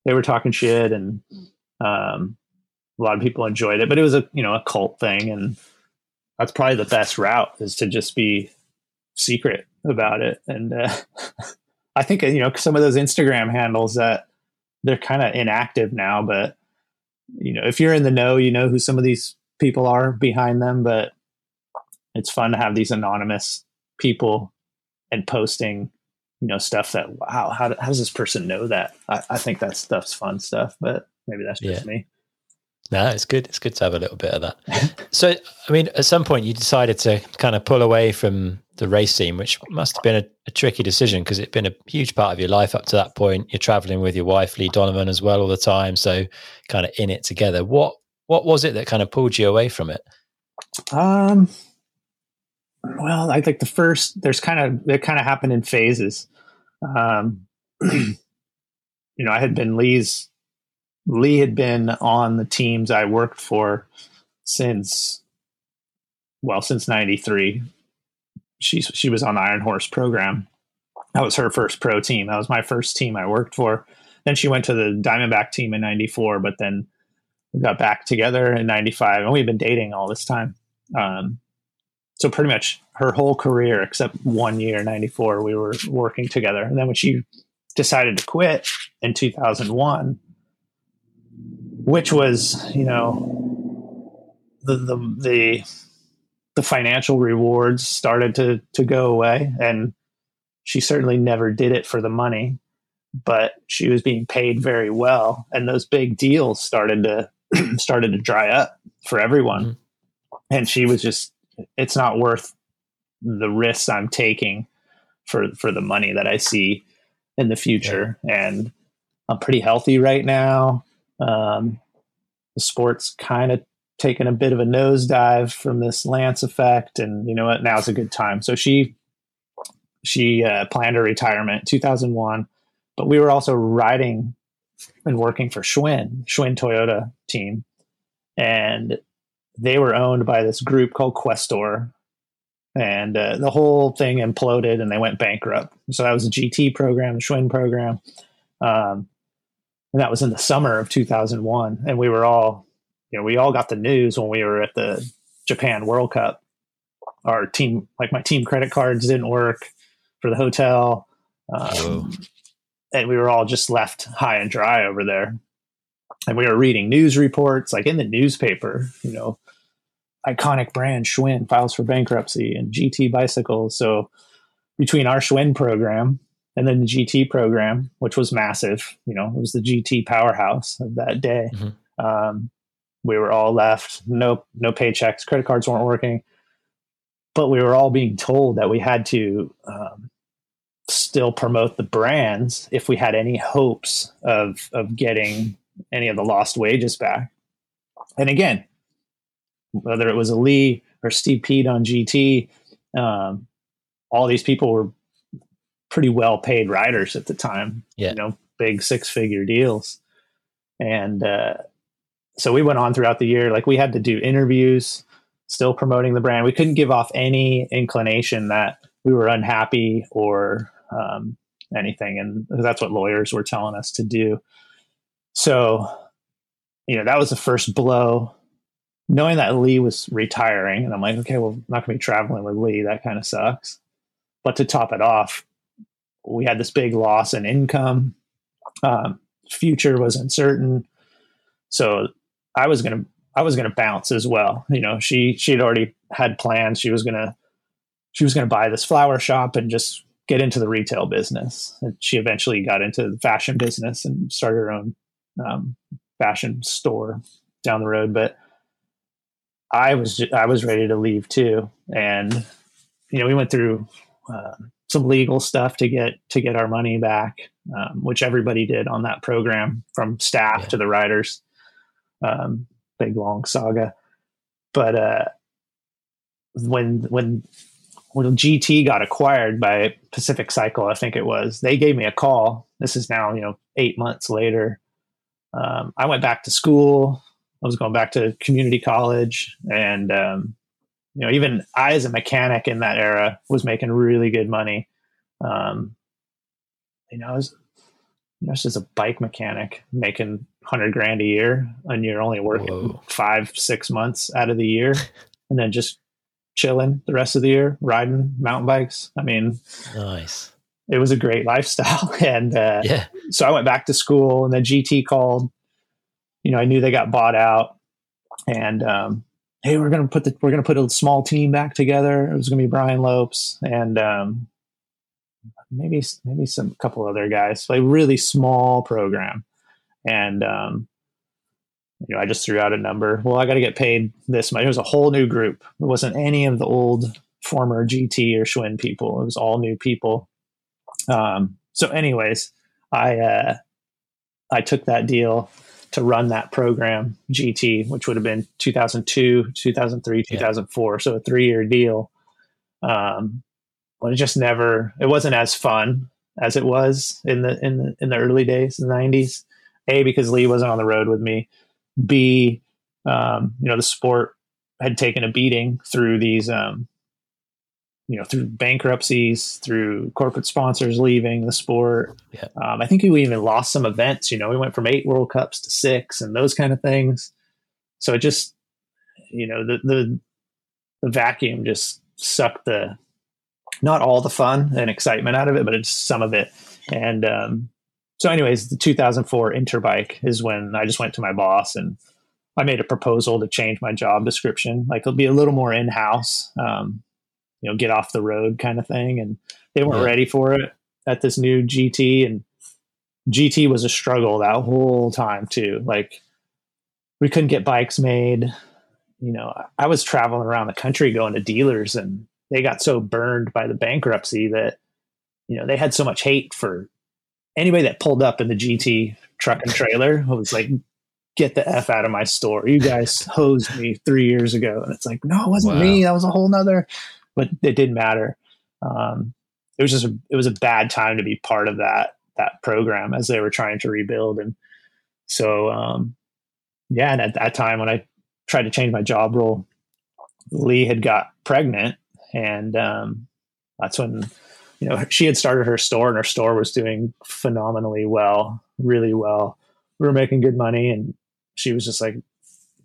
they were talking shit, and um, a lot of people enjoyed it. But it was a you know a cult thing, and that's probably the best route is to just be secret about it. And uh, I think you know some of those Instagram handles that they're kind of inactive now, but you know if you're in the know, you know who some of these people are behind them. But it's fun to have these anonymous people and posting you know stuff that wow how, how does this person know that I, I think that stuff's fun stuff but maybe that's just yeah. me no, it's good. It's good to have a little bit of that. so, I mean, at some point you decided to kind of pull away from the race scene, which must have been a, a tricky decision because it'd been a huge part of your life up to that point. You're traveling with your wife, Lee Donovan, as well all the time. So, kind of in it together. What What was it that kind of pulled you away from it? Um, well, I think the first there's kind of it kind of happened in phases. Um, you know, I had been Lee's Lee had been on the teams I worked for since well since 93 she she was on the Iron Horse program. That was her first pro team. That was my first team I worked for. Then she went to the Diamondback team in 94 but then we got back together in 95 and we've been dating all this time. Um, so pretty much her whole career except one year 94 we were working together. And then when she decided to quit in 2001 which was you know the the the, the financial rewards started to to go away. And she certainly never did it for the money but she was being paid very well. And those big deals started to started to dry up for everyone. Mm-hmm. and she was just it's not worth the risks i'm taking for for the money that i see in the future yeah. and i'm pretty healthy right now um, the sport's kind of taken a bit of a nosedive from this Lance effect, and you know what? Now's a good time. So she she uh, planned her retirement 2001, but we were also riding and working for Schwinn, Schwinn Toyota team, and they were owned by this group called Questor, and uh, the whole thing imploded and they went bankrupt. So that was a GT program, a Schwinn program. Um, and that was in the summer of 2001 and we were all you know we all got the news when we were at the japan world cup. Our team like my team credit cards didn't work for the hotel. Um, and we were all just left high and dry over there. And we were reading news reports like in the newspaper you know iconic brand schwinn files for bankruptcy and gt bicycles so between our schwinn program and then the GT program, which was massive. You know, it was the GT powerhouse of that day. Mm-hmm. Um, we were all left, no no paychecks, credit cards weren't working, but we were all being told that we had to um, still promote the brands if we had any hopes of of getting any of the lost wages back. And again, whether it was a Lee or Steve Peat on GT, um, all these people were pretty well paid riders at the time. Yeah. You know, big six figure deals. And uh, so we went on throughout the year. Like we had to do interviews, still promoting the brand. We couldn't give off any inclination that we were unhappy or um, anything. And that's what lawyers were telling us to do. So, you know, that was the first blow. Knowing that Lee was retiring, and I'm like, okay, well, I'm not to be traveling with Lee. That kind of sucks. But to top it off, we had this big loss in income. Um, future was uncertain, so I was gonna I was gonna bounce as well. You know, she she had already had plans. She was gonna she was gonna buy this flower shop and just get into the retail business. And she eventually got into the fashion business and started her own um, fashion store down the road. But I was I was ready to leave too, and you know we went through. Uh, some legal stuff to get to get our money back, um, which everybody did on that program, from staff yeah. to the riders. Um, big long saga, but uh, when when when GT got acquired by Pacific Cycle, I think it was, they gave me a call. This is now you know eight months later. Um, I went back to school. I was going back to community college, and um, you know, even I as a mechanic in that era was making really good money. Um, you know, I was you know, just a bike mechanic making hundred grand a year, and you're only working Whoa. five, six months out of the year, and then just chilling the rest of the year, riding mountain bikes. I mean, nice. It was a great lifestyle, and uh, yeah. So I went back to school, and the GT called. You know, I knew they got bought out, and um, hey, we're gonna put the we're gonna put a small team back together. It was gonna be Brian Lopes and um, maybe maybe some couple other guys. Like really small program, and um, you know, I just threw out a number. Well, I got to get paid this much. It was a whole new group. It wasn't any of the old former GT or Schwinn people. It was all new people. Um, so, anyways, I uh, I took that deal to run that program GT, which would have been 2002, 2003, 2004. Yeah. So a three year deal. Um, but it just never, it wasn't as fun as it was in the, in the, in the early days, the nineties, a, because Lee wasn't on the road with me. B, um, you know, the sport had taken a beating through these, um, you know, through bankruptcies, through corporate sponsors leaving the sport. Yeah. Um, I think we even lost some events. You know, we went from eight World Cups to six, and those kind of things. So it just, you know, the the the vacuum just sucked the not all the fun and excitement out of it, but it's some of it. And um, so, anyways, the 2004 Interbike is when I just went to my boss and I made a proposal to change my job description. Like it'll be a little more in house. Um, you know, get off the road kind of thing. And they weren't yeah. ready for it at this new GT. And GT was a struggle that whole time too. Like we couldn't get bikes made. You know, I was traveling around the country going to dealers and they got so burned by the bankruptcy that, you know, they had so much hate for anybody that pulled up in the GT truck and trailer It was like, get the F out of my store. You guys hosed me three years ago. And it's like, no, it wasn't wow. me. That was a whole nother but it didn't matter. Um, it was just a, it was a bad time to be part of that that program as they were trying to rebuild, and so um, yeah. And at that time, when I tried to change my job role, Lee had got pregnant, and um, that's when you know she had started her store, and her store was doing phenomenally well, really well. We were making good money, and she was just like,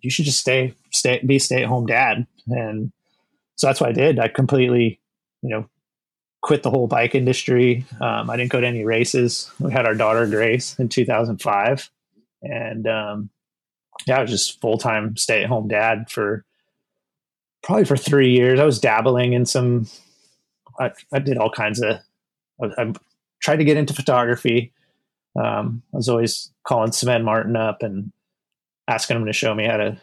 "You should just stay, stay, be stay at home dad." And so that's what I did. I completely, you know, quit the whole bike industry. Um, I didn't go to any races. We had our daughter Grace in 2005, and um, yeah, I was just full time stay at home dad for probably for three years. I was dabbling in some. I, I did all kinds of. I, I, tried to get into photography. Um, I was always calling Sven Martin up and asking him to show me how to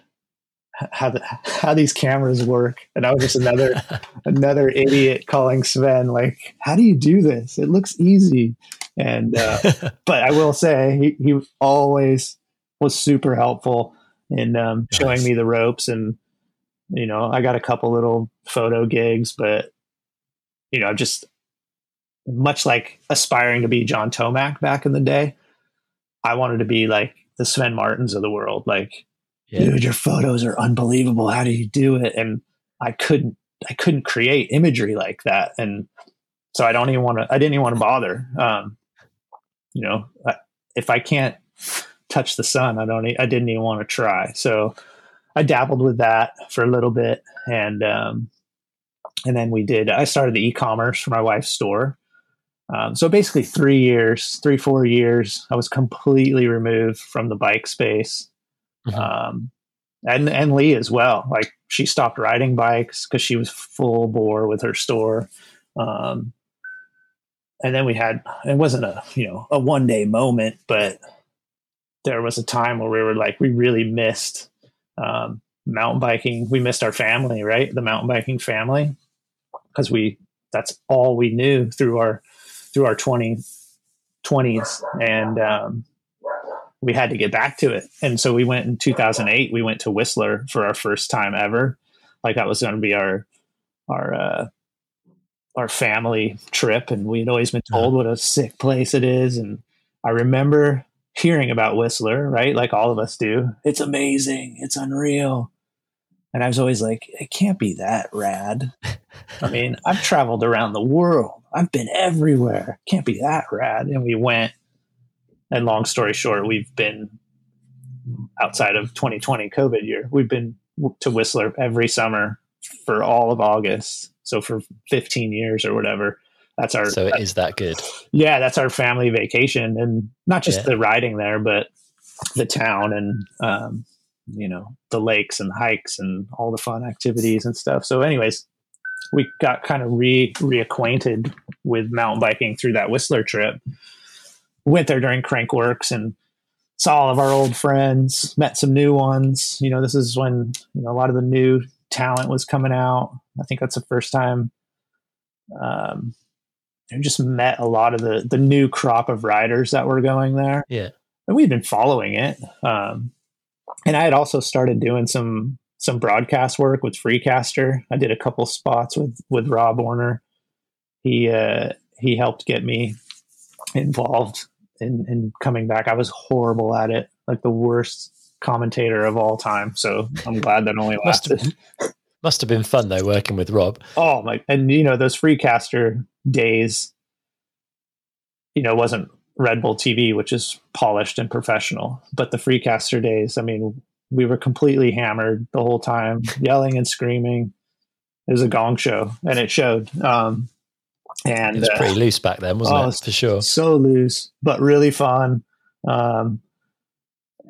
how the, how these cameras work. And i was just another another idiot calling sven like how do you do this? It looks easy. And uh, but i will say he, he always was super helpful in um, showing me the ropes. And you know i got a couple little photo gigs but you know just much like aspiring to be john tomac back in the day i wanted to be like the sven martins of the world. Like yeah. dude, your photos are unbelievable. How do you do it? And I couldn't, I couldn't create imagery like that. And so I don't even want to, I didn't even want to bother. Um, you know, I, if I can't touch the sun, I don't, I didn't even want to try. So I dabbled with that for a little bit. And, um, and then we did, I started the e-commerce for my wife's store. Um, so basically three years, three, four years, I was completely removed from the bike space. Mm-hmm. Um, and and Lee as well. Like she stopped riding bikes because she was full bore with her store. Um, and then we had it wasn't a you know a one day moment, but there was a time where we were like we really missed um, mountain biking. We missed our family, right? The mountain biking family, because we that's all we knew through our through our 20, 20s and um, we had to get back to it. And so we went in 2008, we went to Whistler for our first time ever. Like that was going to be our, our, uh, our family trip. And we had always been told what a sick place it is. And I remember hearing about Whistler, right? Like all of us do. It's amazing. It's unreal. And I was always like, it can't be that rad. I mean, I've traveled around the world. I've been everywhere. It can't be that rad. And we went. And long story short, we've been outside of 2020 COVID year. We've been to Whistler every summer for all of August. So for 15 years or whatever. That's our. So it is that good. Yeah, that's our family vacation, and not just Yeah. the riding there, but the town and um, you know the lakes and hikes and all the fun activities and stuff. So, anyways, we got kind of re reacquainted with mountain biking through that Whistler trip. Went there during Crankworx and saw all of our old friends, met some new ones. You know, this is when you know a lot of the new talent was coming out. I think that's the first time. Um, I just met a lot of the the new crop of riders that were going there Yeah. and we'd been following it. Um, and I had also started doing some some broadcast work with Freecaster. I did a couple spots with with Rob Warner. He uh, he helped get me involved in, in coming back. I was horrible at it, like the worst commentator of all time. So I'm glad that only Must have- lasted. Must have been fun though working with Rob. Oh my! And you know those Freecaster days. You know, wasn't Red Bull TV, which is polished and professional, but the Freecaster days. I mean, we were completely hammered the whole time, yelling and screaming. It was a gong show, and it showed. Um, and It was uh, pretty loose back then, wasn't oh, it? For sure. so loose, but really fun. Um,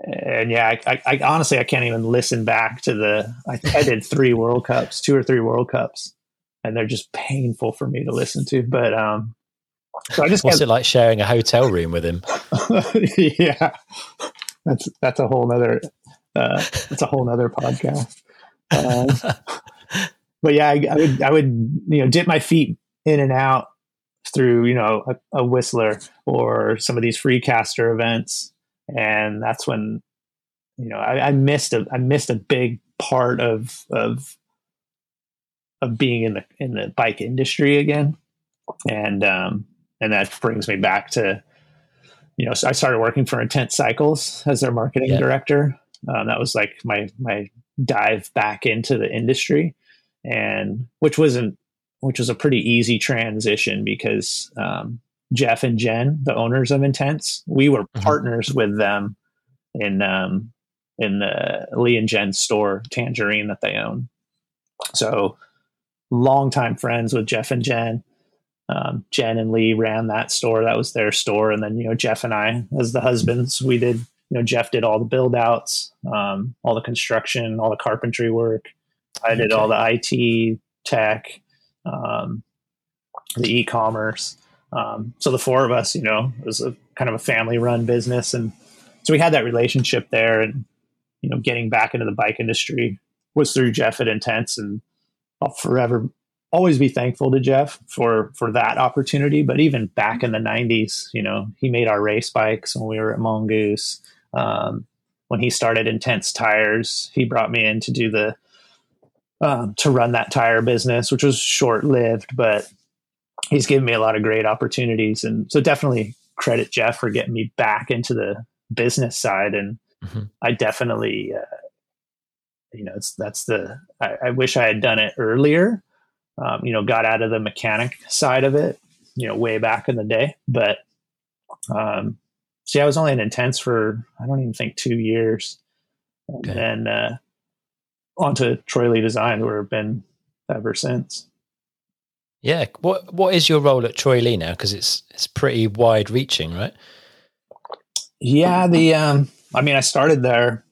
and yeah, I, I, I honestly I can't even listen back to the. I, I did three World Cups, two or three World Cups, and they're just painful for me to listen to. But um, so I just What's kept, it like sharing a hotel room with him? yeah, that's that's a whole nother uh, that's a whole nother podcast. Uh, but yeah, I, I would I would you know dip my feet in and out through you know a, a Whistler or some of these Freecaster events, and that's when you know I, I missed a I missed a big part of of of being in the in the bike industry again, and um, and that brings me back to you know so I started working for Intense Cycles as their marketing Yeah. director. Um, that was like my my dive back into the industry, and which wasn't which was a pretty easy transition because um, Jeff and Jen, the owners of Intense, we were Mhm. partners with them in um, in the Lee and Jen store, Tangerine, that they own. So, longtime friends with Jeff and Jen. Um, Jen and Lee ran that store. That was their store, and then you know Jeff and I, as the husbands, we did. You know, Jeff did all the build outs, um, all the construction, all the carpentry work. I did all the IT tech, um, the e-commerce. Um, so the four of us, you know, it was a kind of a family-run business, and so we had that relationship there. And you know, getting back into the bike industry was through Jeff at Intense, and I'll forever always be thankful to Jeff for for that opportunity. But even back in the '90s, you know, he made our race bikes when we were at Mongoose. Um, when he started Intense Tires, he brought me in to do the um, to run that tire business, which was short lived, but he's given me a lot of great opportunities. And so definitely credit Jeff for getting me back into the business side. And Mhm. I definitely, uh, you know, it's, that's the, I, I wish I had done it earlier, um, you know, got out of the mechanic side of it, you know, way back in the day. But, um, see, I was only in intense for, I don't even think two years. And Okay. then, uh, onto Troy Lee Design, where I've been ever since. Yeah. What What is your role at Troy Lee now? Because it's it's pretty wide reaching, right? Yeah, the um, I mean, I started there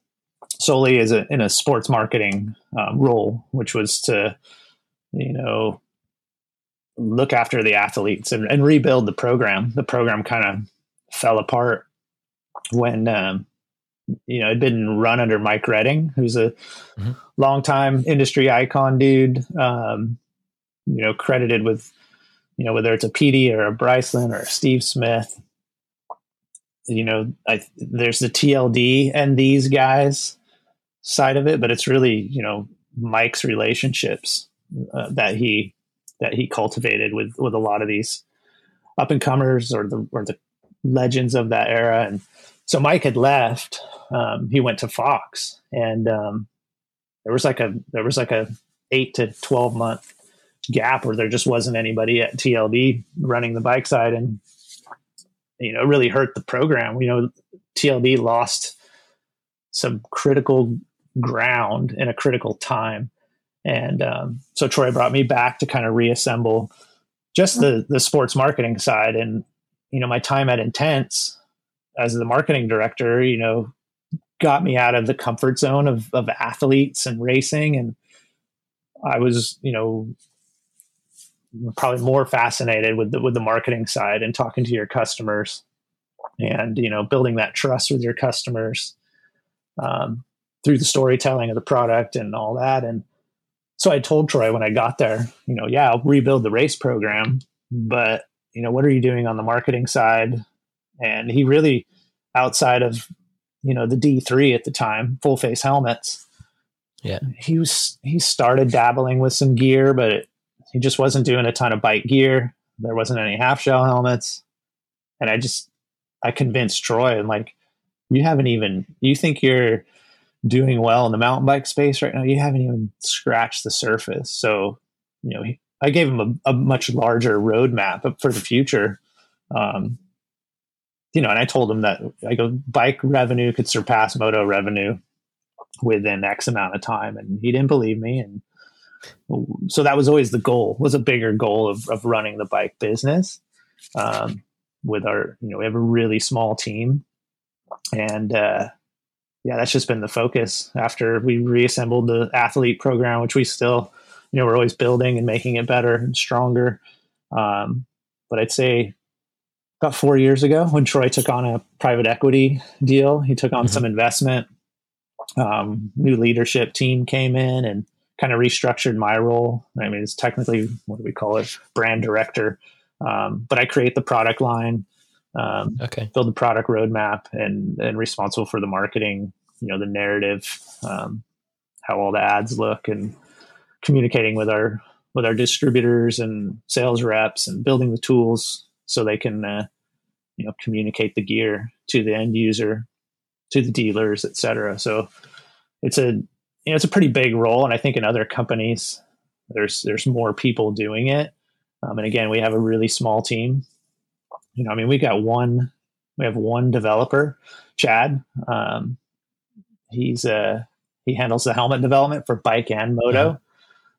solely as a in a sports marketing um, role, which was to, you know, look after the athletes and, and rebuild the program. The program kind of fell apart when um, you know it'd been run under Mike Redding, who's a Mhm. longtime industry icon dude. Um, you know, credited with you know whether it's a Peaty or a Bryceland or a Steve Smith you know, I, there's the TLD and these guys side of it, but it's really, you know, Mike's relationships uh, that he that he cultivated with with a lot of these up and comers or the or the legends of that era. And so Mike had left. Um, he went to Fox, and um, there was like a there was like a eight to twelve month gap where there just wasn't anybody at TLD running the bike side, and you know, really hurt the program. You know, TLD lost some critical ground in a critical time, and um, so Troy brought me back to kind of reassemble just the the sports marketing side, and you know, my time at Intense as the marketing director, you know, got me out of the comfort zone of, of athletes and racing. And I was, you know, probably more fascinated with the, with the marketing side and talking to your customers and, you know, building that trust with your customers um, through the storytelling of the product and all that. And so I told Troy when I got there, you know, yeah, I'll rebuild the race program, but, you know, what are you doing on the marketing side? And he really, outside of you know the D3 at the time, full face helmets. Yeah, he was he started dabbling with some gear, but it, he just wasn't doing a ton of bike gear. There wasn't any half shell helmets, and I just I convinced Troy and like you haven't even you think you're doing well in the mountain bike space right now. You haven't even scratched the surface. So you know he, I gave him a, a much larger roadmap for the future. Um, you know, and I told him that I go bike revenue could surpass moto revenue within X amount of time, and he didn't believe me. And so that was always the goal. Was a bigger goal of of running the bike business. Um, with our, you know, we have a really small team, and uh, yeah, that's just been the focus. After we reassembled the athlete program, which we still, you know, we're always building and making it better and stronger. Um, but I'd say about four years ago when Troy took on a private equity deal. He took on mm-hmm. some investment. Um, new leadership team came in and kind of restructured my role. I mean, it's technically what do we call it? Brand director. Um, but I create the product line, um, okay, build the product roadmap, and and responsible for the marketing. You know, the narrative, um, how all the ads look, and communicating with our with our distributors and sales reps, and building the tools so they can uh, you know communicate the gear to the end user to the dealers etc so it's a you know it's a pretty big role and i think in other companies there's there's more people doing it. Um, and again we have a really small team. You know i mean we got one we have one developer chad. Um, he's uh he handles the helmet development for bike and moto. Yeah.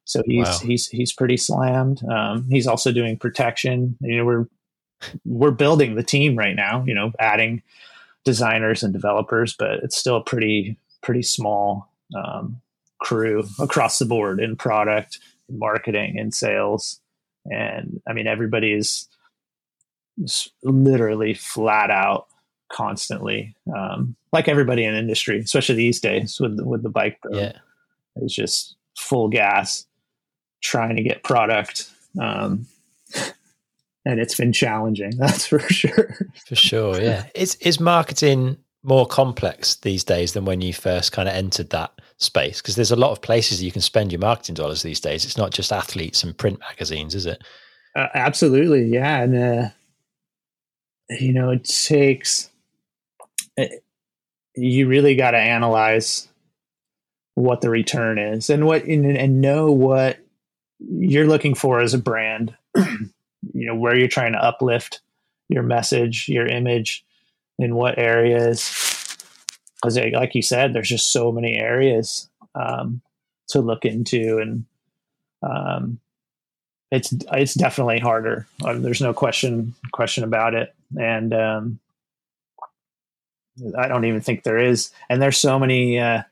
so he's wow. he's he's pretty slammed. Um, he's also doing protection. You know we're we're building the team right now, you know, adding designers and developers, but it's still a pretty, pretty small um, crew across the board in product, in marketing, and sales. And I mean, everybody is literally flat out constantly, um, like everybody in industry, especially these days with with the bike. Boom. Yeah, it's just full gas, trying to get product. Um, and it's been challenging. That's for sure. For sure, yeah. Is is marketing more complex these days than when you first kind of entered that space? Because there's a lot of places you can spend your marketing dollars these days. It's not just athletes and print magazines, is it? Uh, absolutely, yeah. And uh, you know, it takes it, uh, you really got to analyze what the return is and what and, and know what you're looking for as a brand you know where you're trying to uplift your message your image in what areas? Because like you said there's just so many areas um, to look into and um, it's it's definitely harder. Uh, there's no question question about it. And um, i don't even think there is. And there's so many uh,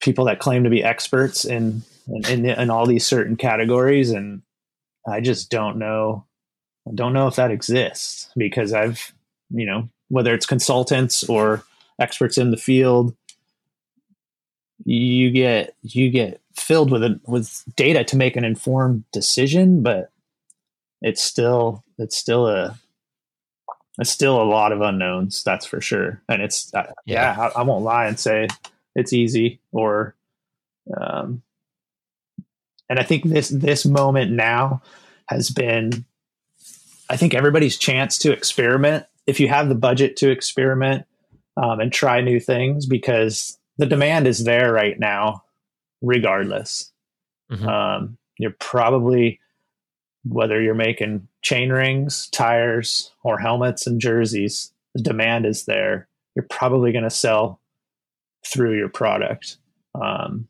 people that claim to be experts in in, in, in all these certain categories and I just don't know. I don't know if that exists because I've, you know, whether it's consultants or experts in the field, you get you get filled with a, with data to make an informed decision, but it's still it's still a it's still a lot of unknowns. That's for sure. And it's yeah, yeah I, I, won't lie and say it's easy or um, and I think this this moment now has been I think everybody's chance to experiment if you have the budget to experiment um, and try new things because the demand is there right now regardless. Mhm. Um, you're probably whether you're making chain rings, tires, or helmets and jerseys, the demand is there. You're probably going to sell through your product. Um,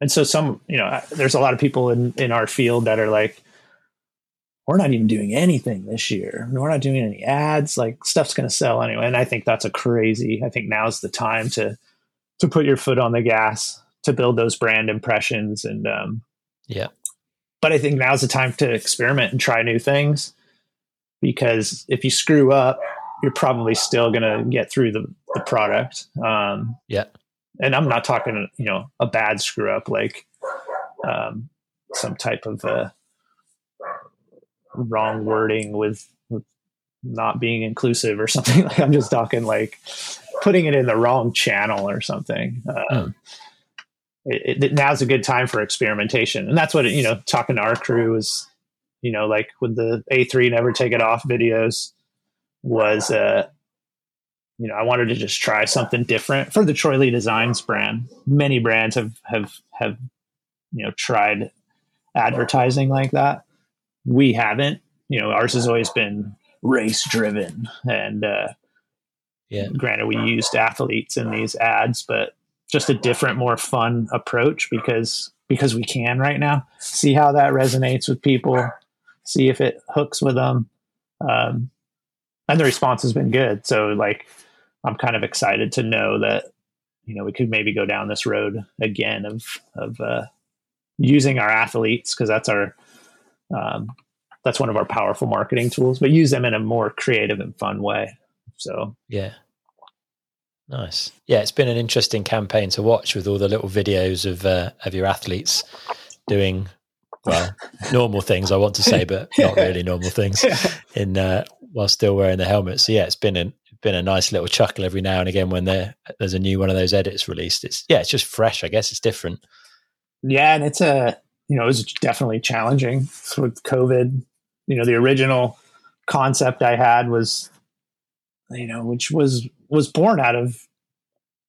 and so some, you know, there's a lot of people in, in our field that are like, we're not even doing anything this year. We're not doing any ads. Like stuff's going to sell anyway. And I think that's a crazy, I think now's the time to, to put your foot on the gas, to build those brand impressions. And, um, Yeah. but I think now's the time to experiment and try new things because if you screw up, you're probably still going to get through the, the product. Um, Yeah. And I'm not talking, you know, a bad screw up like um, some type of uh, wrong wording with, with not being inclusive or something. Like I'm just talking like putting it in the wrong channel or something. Um, it, it, now's a good time for experimentation, and that's what it, you know. Talking to our crew is, you know, like with the A3 never take it off videos was uh you know, I wanted to just try something different for the Troy Lee Designs brand. Many brands have have have you know tried advertising like that. We haven't. You know, ours has always been race driven, and uh, Yeah. granted, we used athletes in these ads, but just a different, more fun approach because because we can right now. See how that resonates with people. See if it hooks with them. Um, and the response has been good. So like I'm kind of excited to know that you know we could maybe go down this road again of of uh, using our athletes because that's our um, that's one of our powerful marketing tools, but use them in a more creative and fun way. So Yeah. Nice. Yeah, it's been an interesting campaign to watch with all the little videos of uh, of your athletes doing well normal things. I want to say, but not really normal things. In uh, while still wearing the helmet. So yeah, it's been a been a nice little chuckle every now and again when there there's a new one of those edits released. It's yeah, it's just fresh. I guess it's different. yeah, and it's a you know it was definitely challenging with COVID. You know, the original concept I had was you know which was was born out of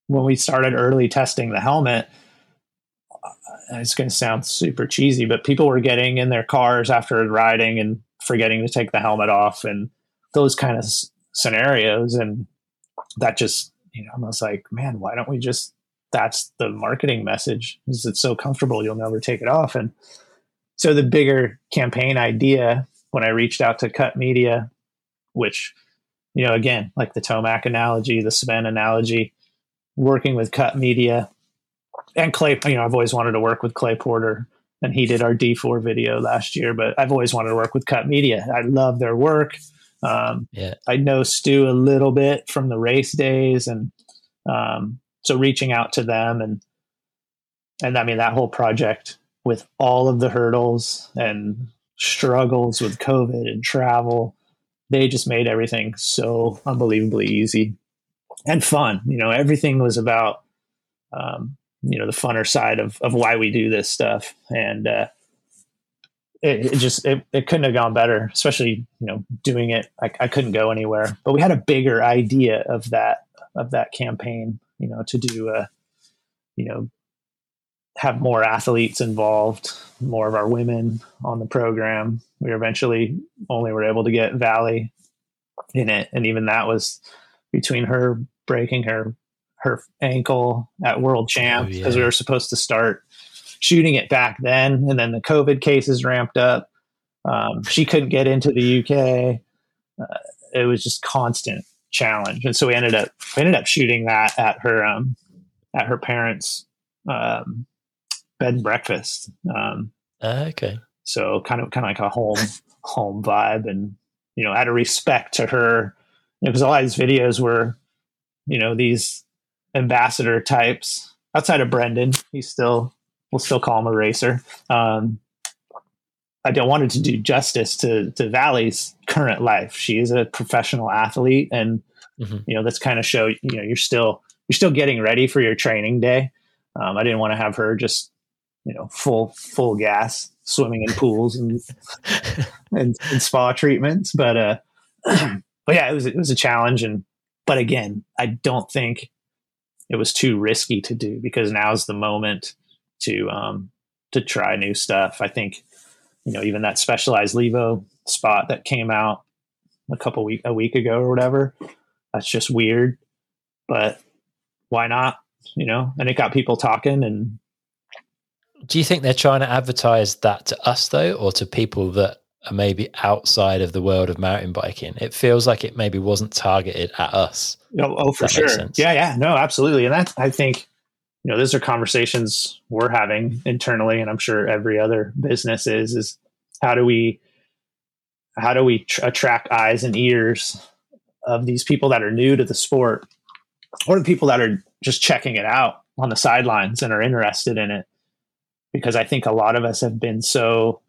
when we started early testing the helmet. Uh, It's going to sound super cheesy, but people were getting in their cars after riding and forgetting to take the helmet off, and those kind of scenarios, and that just you know I was like, man, why don't we just that's the marketing message. Is it's so comfortable you'll never take it off? And so the bigger campaign idea when i reached out to cut media which you know again like the tomac analogy the sven analogy working with cut media and clay you know i've always wanted to work with clay porter and he did our d4 video last year but i've always wanted to work with cut media. I love their work um, Yeah. I know Stu a little bit from the race days, and um, so reaching out to them and and I mean that whole project with all of the hurdles and struggles with COVID and travel, they just made everything so unbelievably easy and fun. You know, everything was about um, you know the funner side of of why we do this stuff, and uh, it, it just it, it couldn't have gone better. Especially you know doing it, I, I couldn't go anywhere. But we had a bigger idea of that of that campaign. You know, to do a you know have more athletes involved, more of our women on the program. We eventually only were able to get Vali in it, and even that was between her breaking her her ankle at World oh, Champ Oh, because yeah. we were supposed to start shooting it back then, and then the COVID cases ramped up. Um, she couldn't get into the UK. Uh, it was just constant challenge, and so we ended up we ended up shooting that at her um, at her parents' um, bed and breakfast. Um, Uh, okay. so kind of kind of like a home home vibe, and you know, out of respect to her, because a lot of these videos were, you know, these ambassador types outside of Brendan. He's still we'll still call him a racer. Um, I don't want wanted to do justice to to Vali's current life. She is a professional athlete, and Mhm. you know that's kind of show you know you're still you're still getting ready for your training day. Um, I didn't want to have her just you know full full gas swimming in pools and and, and spa treatments, but uh, but yeah, it was it was a challenge, and but again, I don't think it was too risky to do because now's the moment to um, to try new stuff. I think you know even that specialized Levo spot that came out a couple week a week ago or whatever. That's just weird, but why not? You know, and it got people talking. And do you think they're trying to advertise that to us though, or to people that are maybe outside of the world of mountain biking? It feels like it maybe wasn't targeted at us. Oh, oh for sure. Yeah, yeah, no, absolutely. And that I think you know those are conversations we're having internally and i'm sure every other business is is how do we how do we tr- attract eyes and ears of these people that are new to the sport or the people that are just checking it out on the sidelines and are interested in it? Because i think a lot of us have been so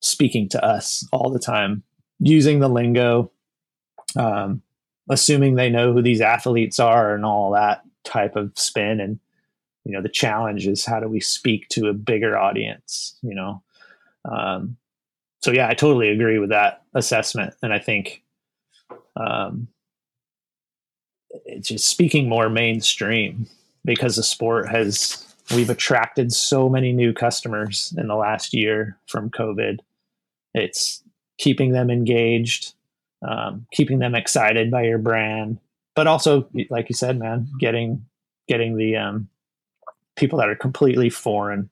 speaking to us all the time using the lingo um, assuming they know who these athletes are and all that type of spin and you know the challenge is how do we speak to a bigger audience you know? Um, so yeah i totally agree with that assessment and i think um, it's just speaking more mainstream because the sport has we've attracted so many new customers in the last year from covid. It's keeping them engaged um, keeping them excited by your brand but also like you said man getting getting the um, people that are completely foreign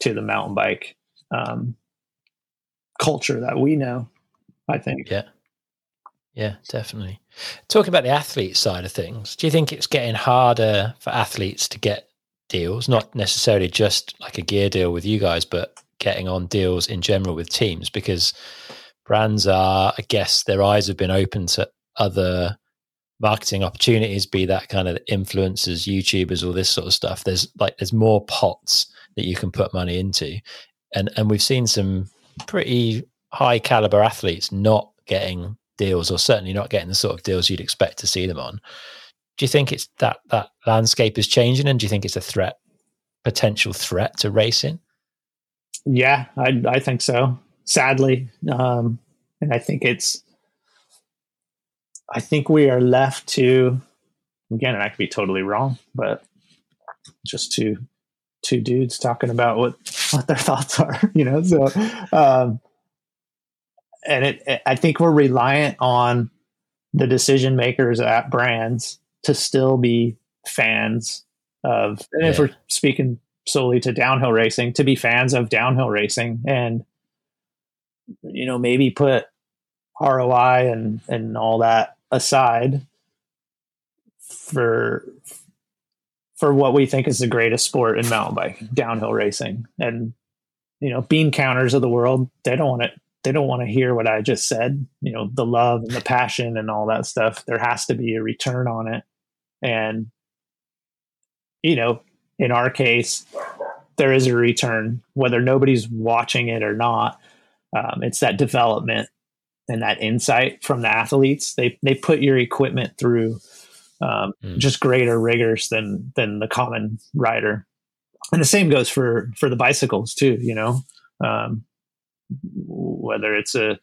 to the mountain bike um, culture that we know. I think. Yeah. Yeah, definitely. Talking about the athlete side of things, do you think it's getting harder for athletes to get deals? Not necessarily just like a gear deal with you guys, but getting on deals in general with teams because brands are, I guess, their eyes have been open to other marketing opportunities, be that kind of influencers, YouTubers, all this sort of stuff. There's like there's more pots that you can put money into, and and we've seen some pretty high caliber athletes not getting deals, or certainly not getting the sort of deals you'd expect to see them on. Do you think it's that that landscape is changing, and do you think it's a threat, potential threat to racing? Yeah, I I think so. Sadly, um, and I think it's I think we are left to again, and I could be totally wrong, but just two two dudes talking about what what their thoughts are, you know. So, um, and it, it, I think we're reliant on the decision makers at brands to still be fans of, and yeah. if we're speaking solely to downhill racing, to be fans of downhill racing, and you know maybe put ROI and and all that aside for for what we think is the greatest sport in mountain bike, downhill racing. And you know, bean counters of the world, they don't want it they don't want to hear what I just said, you know, the love and the passion and all that stuff. There has to be a return on it. And you know, in our case, there is a return, whether nobody's watching it or not. Um, it's that development and that insight from the athletes. They they put your equipment through um, mm. just greater rigors than than the common rider, and the same goes for for the bicycles too. You know, um, whether it's a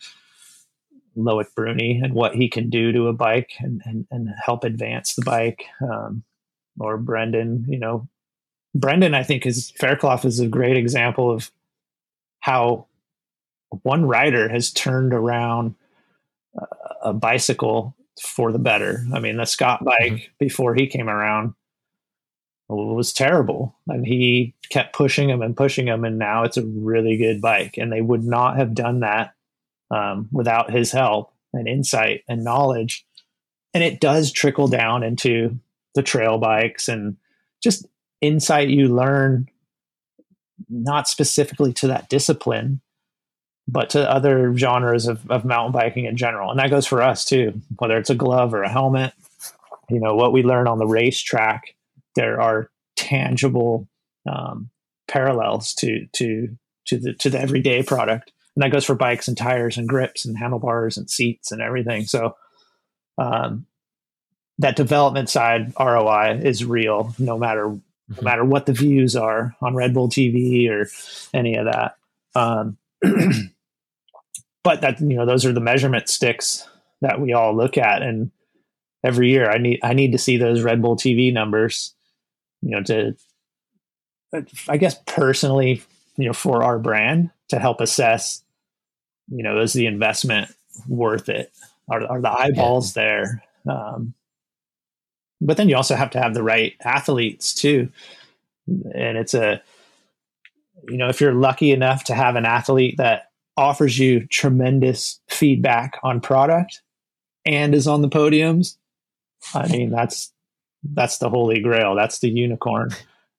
Loic Bruni and what he can do to a bike and, and, and help advance the bike, um, or Brendan. You know, Brendan, I think is Fairclough is a great example of how one rider has turned around a bicycle for the better. I mean, the Scott bike mm-hmm. before he came around was terrible, and he kept pushing him and pushing him, and now it's a really good bike. And they would not have done that um, without his help and insight and knowledge. And it does trickle down into the trail bikes and just insight you learn, not specifically to that discipline, but to other genres of, of mountain biking in general. And that goes for us too, whether it's a glove or a helmet. You know, what we learn on the racetrack, there are tangible um, parallels to to to the to the everyday product. And that goes for bikes and tires and grips and handlebars and seats and everything. So um, that development side ROI is real, no matter no mm-hmm. matter what the views are on Red Bull TV or any of that. Um, but that you know those are the measurement sticks that we all look at and every year i need i need to see those red bull tv numbers you know to I guess personally, you know, for our brand to help assess, you know, is the investment worth it? Are, are the eyeballs yeah. there? Um, but then you also have to have the right athletes too. And it's a, you know, if you're lucky enough to have an athlete that offers you tremendous feedback on product and is on the podiums, I mean, that's, that's the holy grail. That's the unicorn.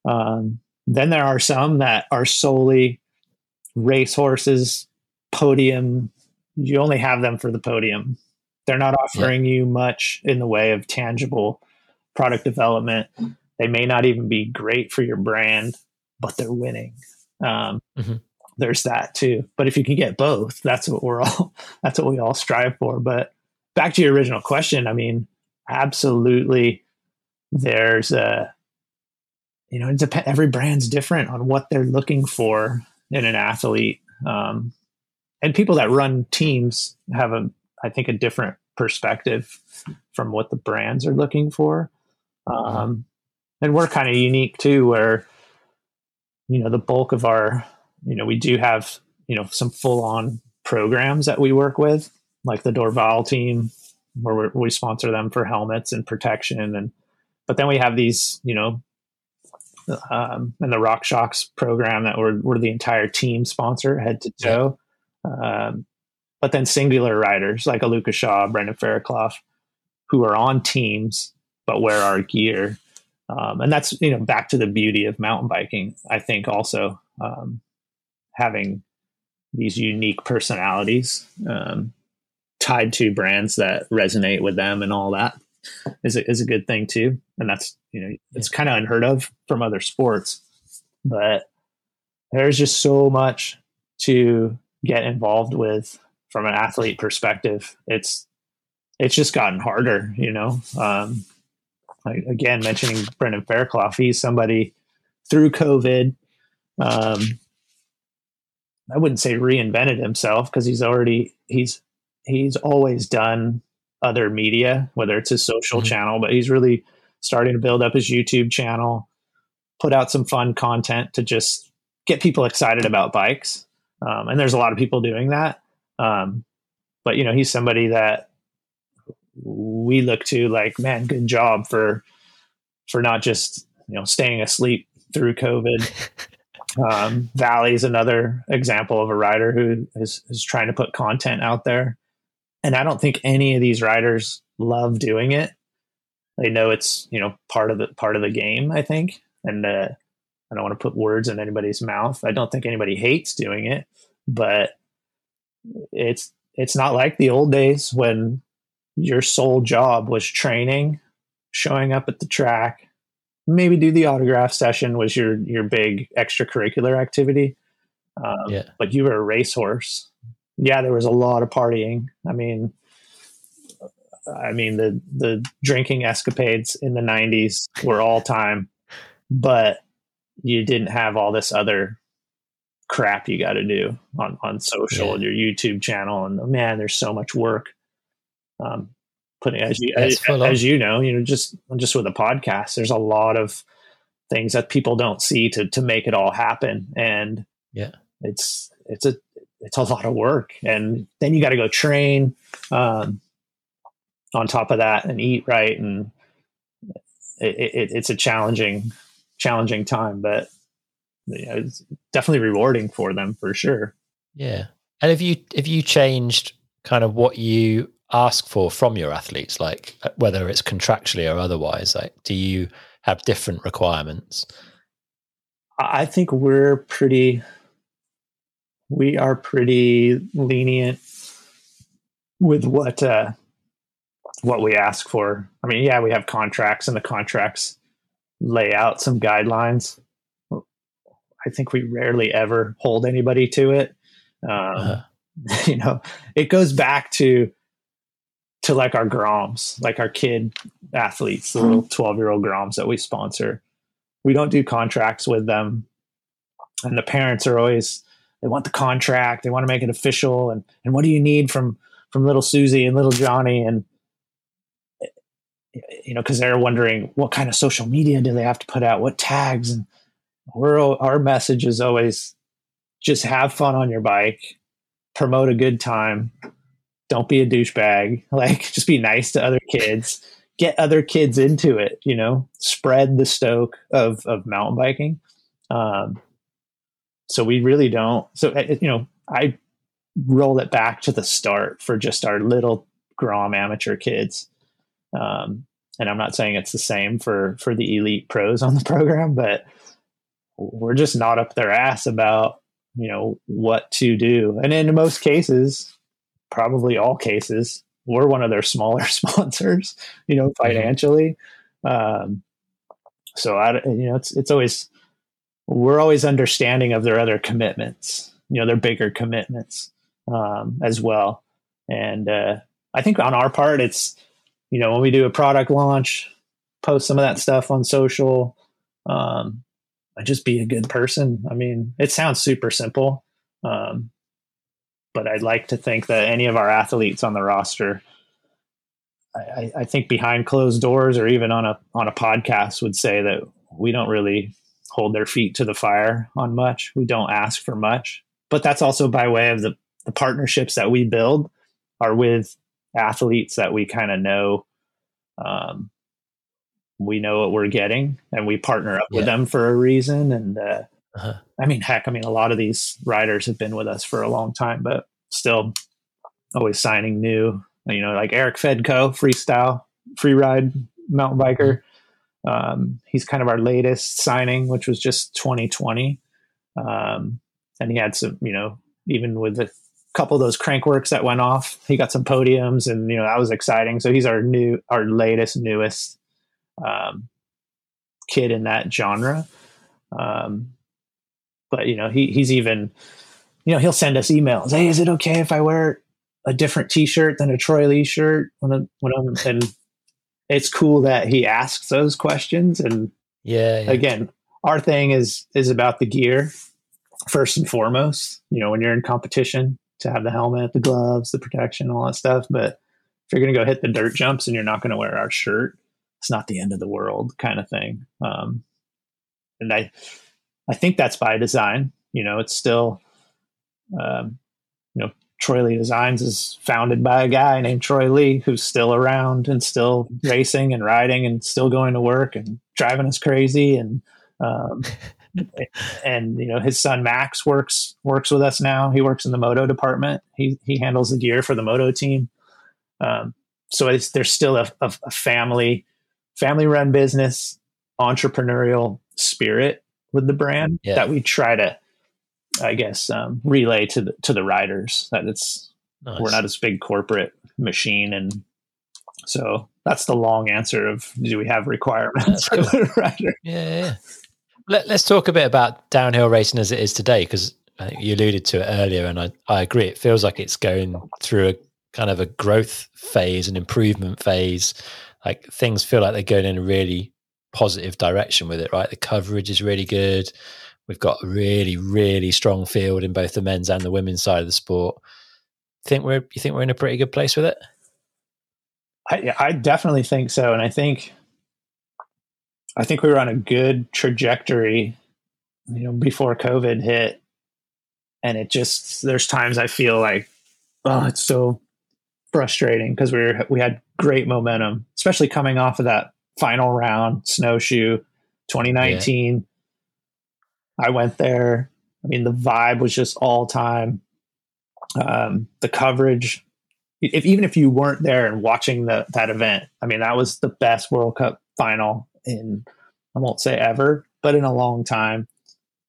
Um, then there are some that are solely racehorses, podium. You only have them for the podium. They're not offering yeah. you much in the way of tangible product development. They may not even be great for your brand, but they're winning. Um, mm-hmm. There's that too. But if you can get both, that's what we're all. That's what we all strive for. But back to your original question, I mean, absolutely. There's a, you know, dep- every brand's different on what they're looking for in an athlete. Um, and people that run teams have a, I think, a different perspective from what the brands are looking for. Um, and we're kind of unique too, where you know the bulk of our, you know, we do have you know some full on programs that we work with, like the Dorval team, where we sponsor them for helmets and protection, and but then we have these, you know, um, and the RockShox program that we're, we're the entire team sponsor head to toe. Um, but then singular riders like a Lucas Shaw, Brendan Fairclough, who are on teams but wear our gear. Um, and that's you know back to the beauty of mountain biking. I think also um, having these unique personalities um, tied to brands that resonate with them and all that is a, is a good thing too. And that's you know it's kind of unheard of from other sports, but there's just so much to get involved with from an athlete perspective. It's it's just gotten harder, you know. Um, again, mentioning Brendan Fairclough, he's somebody through COVID. Um, I wouldn't say reinvented himself because he's already he's he's always done other media, whether it's his social mm-hmm. channel, but he's really starting to build up his YouTube channel, put out some fun content to just get people excited about bikes. Um, and there's a lot of people doing that. Um, but you know, he's somebody that we look to like, man, good job for for not just you know staying asleep through COVID. um, Vali is another example of a rider who is, is trying to put content out there, and I don't think any of these riders love doing it. They know it's you know part of the part of the game. I think, and uh, I don't want to put words in anybody's mouth. I don't think anybody hates doing it, but it's it's not like the old days when your sole job was training, showing up at the track, maybe do the autograph session was your your big extracurricular activity. Um, yeah. But you were a racehorse. Yeah, there was a lot of partying. I mean, I mean the the drinking escapades in the '90s were all time, but you didn't have all this other crap you got to do on on social yeah. and your YouTube channel. And man, there's so much work um, putting as you as, as, you know, you know, just just with a podcast, there's a lot of things that people don't see to to make it all happen, and yeah, it's it's a it's a lot of work, and then you got to go train um, on top of that and eat right, and it, it, it's a challenging challenging time, but you know, it's definitely rewarding for them for sure. Yeah, and if you if you changed kind of what you ask for from your athletes, like uh, whether it's contractually or otherwise? Like, do you have different requirements? I think we're pretty, we are pretty lenient with what uh, what we ask for. I mean, yeah, we have contracts, and the contracts lay out some guidelines. I think we rarely ever hold anybody to it. Um, uh-huh. You know, it goes back to to like our Groms, like our kid athletes, the mm-hmm. little 12 year old Groms that we sponsor. We don't do contracts with them. And the parents are always, they want the contract, they want to make it official. And, and what do you need from, from little Susie and little Johnny? And, you know, because they're wondering what kind of social media do they have to put out, what tags. And we're our message is always just have fun on your bike, promote a good time, don't be a douchebag, like just be nice to other kids, get other kids into it, you know, spread the stoke of of mountain biking. Um, so we really don't. So uh, you know, I roll it back to the start for just our little Grom amateur kids. Um, and I'm not saying it's the same for for the elite pros on the program, but we're just not up their ass about you know what to do. And in most cases, probably all cases, we're one of their smaller sponsors, you know, mm-hmm. financially. Um, so I, you know, it's it's always we're always understanding of their other commitments, you know, their bigger commitments um, as well. And uh, I think on our part, it's you know, when we do a product launch, post some of that stuff on social, um, just be a good person. I mean, it sounds super simple, um, but I'd like to think that any of our athletes on the roster, I, I, think behind closed doors or even on a on a podcast would say that we don't really hold their feet to the fire on much. We don't ask for much, but that's also by way of the the partnerships that we build are with athletes that we kind of know um, we know what we're getting and we partner up yeah. with them for a reason and uh, uh-huh. i mean heck i mean a lot of these riders have been with us for a long time but still always signing new you know like Erik Fedko freestyle free ride mountain biker um, he's kind of our latest signing which was just 2020 um, and he had some you know even with a couple of those Crankworx that went off. He got some podiums, and you know that was exciting. So he's our new, our latest, newest um, kid in that genre. Um, but you know, he he's even, you know, he'll send us emails. Hey, is it okay if I wear a different T-shirt than a Troy Lee shirt when I'm, when I'm and it's cool that he asks those questions. And yeah, yeah, again, our thing is is about the gear first and foremost. You know, when you're in competition, to have the helmet, the gloves, the protection, all that stuff. But if you're going to go hit the dirt jumps and you're not going to wear our shirt, it's not the end of the world kind of thing. Um, and I, I think that's by design. You know, it's still, um, you know, Troy Lee Designs is founded by a guy named Troy Lee who's still around and still racing and riding and still going to work and driving us crazy. And um, and you know his son Max works works with us now. He works in the moto department. He he handles the gear for the moto team. Um, so there's still a, a, a family family run business, entrepreneurial spirit with the brand yeah. that we try to, I guess, um, relay to the to the riders. That it's nice. we're not this big corporate machine, and so that's the long answer of do we have requirements for the rider? Yeah, yeah. Let, us talk a bit about downhill racing as it is today, because I think you alluded to it earlier, and I, I agree. It feels like it's going through a kind of a growth phase, an improvement phase. Like things feel like they're going in a really positive direction with it, right? The coverage is really good. We've got a really, really strong field in both the men's and the women's side of the sport. Think we're you think we're in a pretty good place with it? I, I definitely think so, and I think I think we were on a good trajectory, you know, before COVID hit. And it just, there's times I feel like, oh, it's so frustrating because we were, we had great momentum, especially coming off of that final round snowshoe 2019. Yeah. I went there. I mean, the vibe was just all time. Um, the coverage, if even if you weren't there and watching the, that event, I mean, that was the best World Cup final in I won't say ever, but in a long time.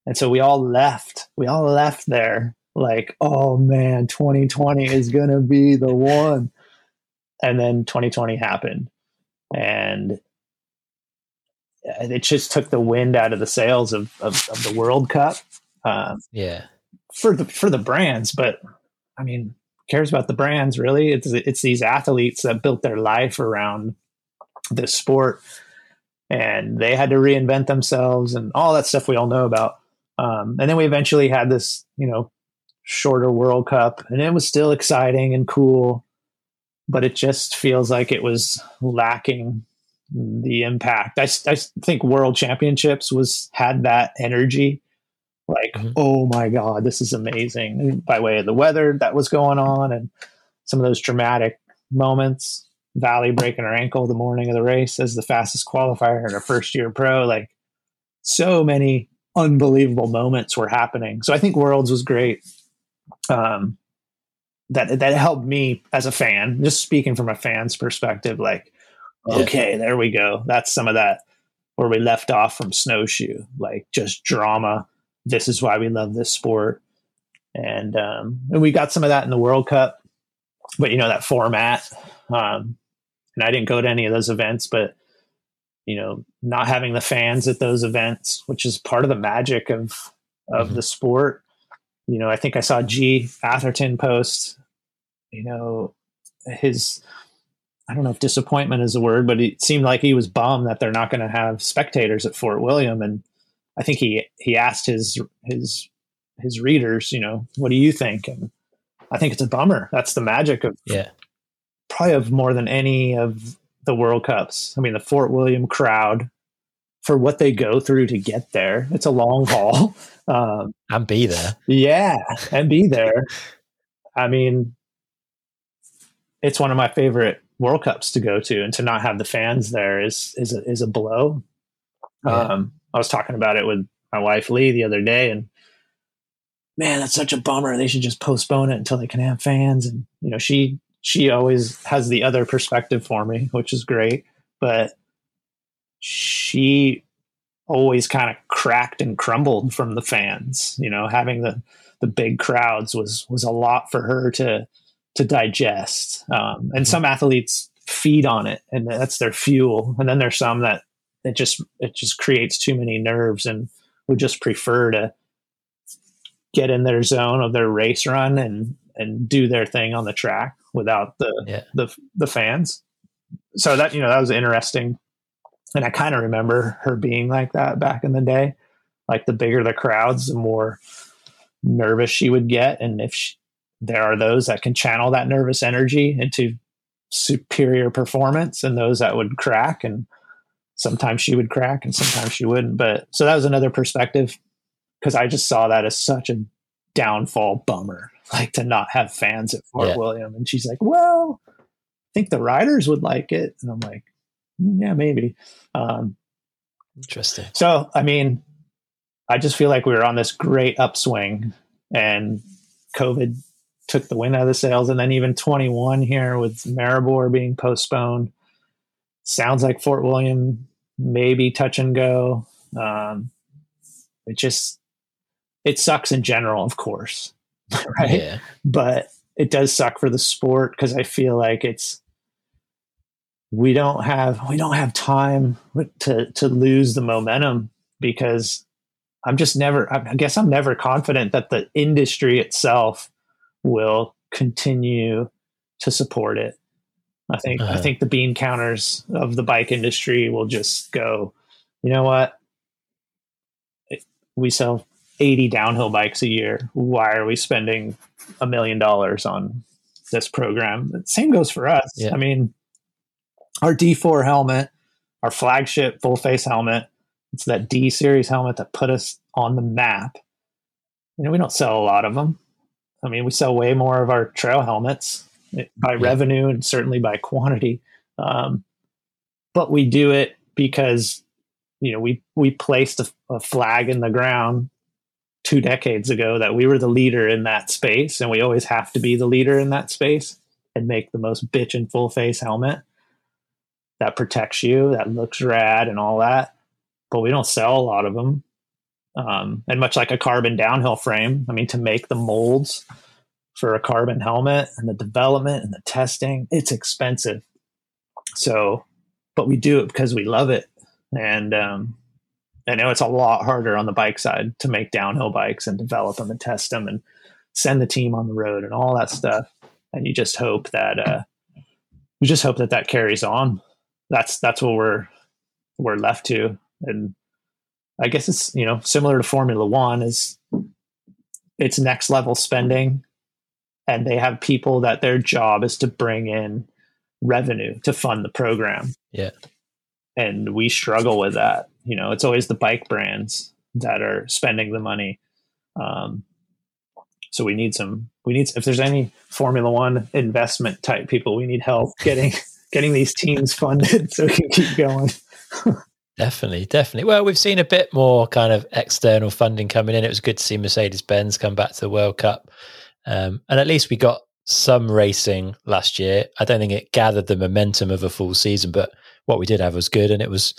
And so we all left. We all left there like, oh man, 2020 is to be the one. And then 2020 happened. And it just took the wind out of the sails of, of, of the World Cup. Um, yeah. For the, for the brands, but I mean, cares about the brands really? It's, it's these athletes that built their life around this sport and they had to reinvent themselves and all that stuff we all know about. Um, and then we eventually had this, you know, shorter World Cup, and it was still exciting and cool, but it just feels like it was lacking the impact. I, I think World Championships was had that energy. Like, mm-hmm. oh my God, this is amazing. By way of the weather that was going on and some of those dramatic moments. Vali breaking her ankle the morning of the race as the fastest qualifier in her first year pro. Like, so many unbelievable moments were happening. So I think Worlds was great. Um, that that helped me as a fan, just speaking from a fan's perspective, like, okay, yeah. there we go. That's some of that where we left off from snowshoe, like just drama. This is why we love this sport. And um, and we got some of that in the World Cup, but you know that format. Um, and I didn't go to any of those events, but you know, not having the fans at those events, which is part of the magic of of mm-hmm. the sport. You know, I think I saw Gee Atherton post you know, his I don't know if disappointment is the word, but it seemed like he was bummed that they're not going to have spectators at Fort William, and I think he he asked his his his readers, you know, what do you think? And I think it's a bummer. That's the magic of yeah, probably of more than any of the World Cups. I mean, the Fort William crowd for what they go through to get there. It's a long haul. Um, and be there. Yeah, and be there. I mean, it's one of my favorite World Cups to go to, and to not have the fans there is is a, is a blow. Yeah. Um, I was talking about it with my wife Lee the other day, and man, that's such a bummer. They should just postpone it until they can have fans. And you know, she she always has the other perspective for me, which is great. But she always kind of cracked and crumbled from the fans. You know, having the the big crowds was was a lot for her to to digest. Um, and some athletes feed on it, and that's their fuel. And then there's some that it just it just creates too many nerves and would just prefer to get in their zone of their race run and and do their thing on the track without the yeah. the the fans. So that you know that was interesting, and I kind of remember her being like that back in the day. Like the bigger the crowds, the more nervous she would get, and if she, there are those that can channel that nervous energy into superior performance and those that would crack and sometimes she would crack and sometimes she wouldn't. But so that was another perspective because i just saw that as such a downfall bummer like to not have fans at fort yeah. william. And she's like well i think the riders would like it. And i'm like mm, yeah maybe. Um, interesting. so i mean i just feel like we were on this great upswing and covid took the wind out of the sails. And then even 21 here with Maribor being postponed. Sounds like Fort William maybe touch and go. Um, it just it sucks in general, of course, right? Yeah. But it does suck for the sport because I feel like it's we don't have we don't have time to to lose the momentum because I'm just never I guess I'm never confident that the industry itself will continue to support it. I think uh-huh. I think the bean counters of the bike industry will just go, you know what? We sell 80 downhill bikes a year. Why are we spending a million dollars on this program? Same goes for us. Yeah. I mean, our D4 helmet, our flagship full face helmet, it's that D series helmet that put us on the map. You know, we don't sell a lot of them. I mean, we sell way more of our trail helmets by revenue and certainly by quantity. Um, but we do it because you know we we placed a, a, flag in the ground two decades ago that we were the leader in that space, and we always have to be the leader in that space and make the most bitch and full face helmet that protects you, that looks rad, and all that. But we don't sell a lot of them. Um, and much like a carbon downhill frame, I mean, to make the molds for a carbon helmet and the development and the testing, it's expensive. So, but we do it because we love it. And um, I know it's a lot harder on the bike side to make downhill bikes and develop them and test them and send the team on the road and all that stuff. And you just hope that, uh, you just hope that that carries on. That's, that's what we're, we're left to. And I guess it's you know similar to Formula One is it's next level spending, and they have people that their job is to bring in revenue to fund the program. Yeah. and we struggle with that. You know, it's always the bike brands that are spending the money. Um, so we need some. We need if there's any Formula One investment type people, we need help getting getting these teams funded so we can keep going. Definitely, definitely. Well, we've seen a bit more kind of external funding coming in. It was good to see Mercedes Benz come back to the World Cup. Um, and at least we got some racing last year. I don't think it gathered the momentum of a full season, but what we did have was good, and it was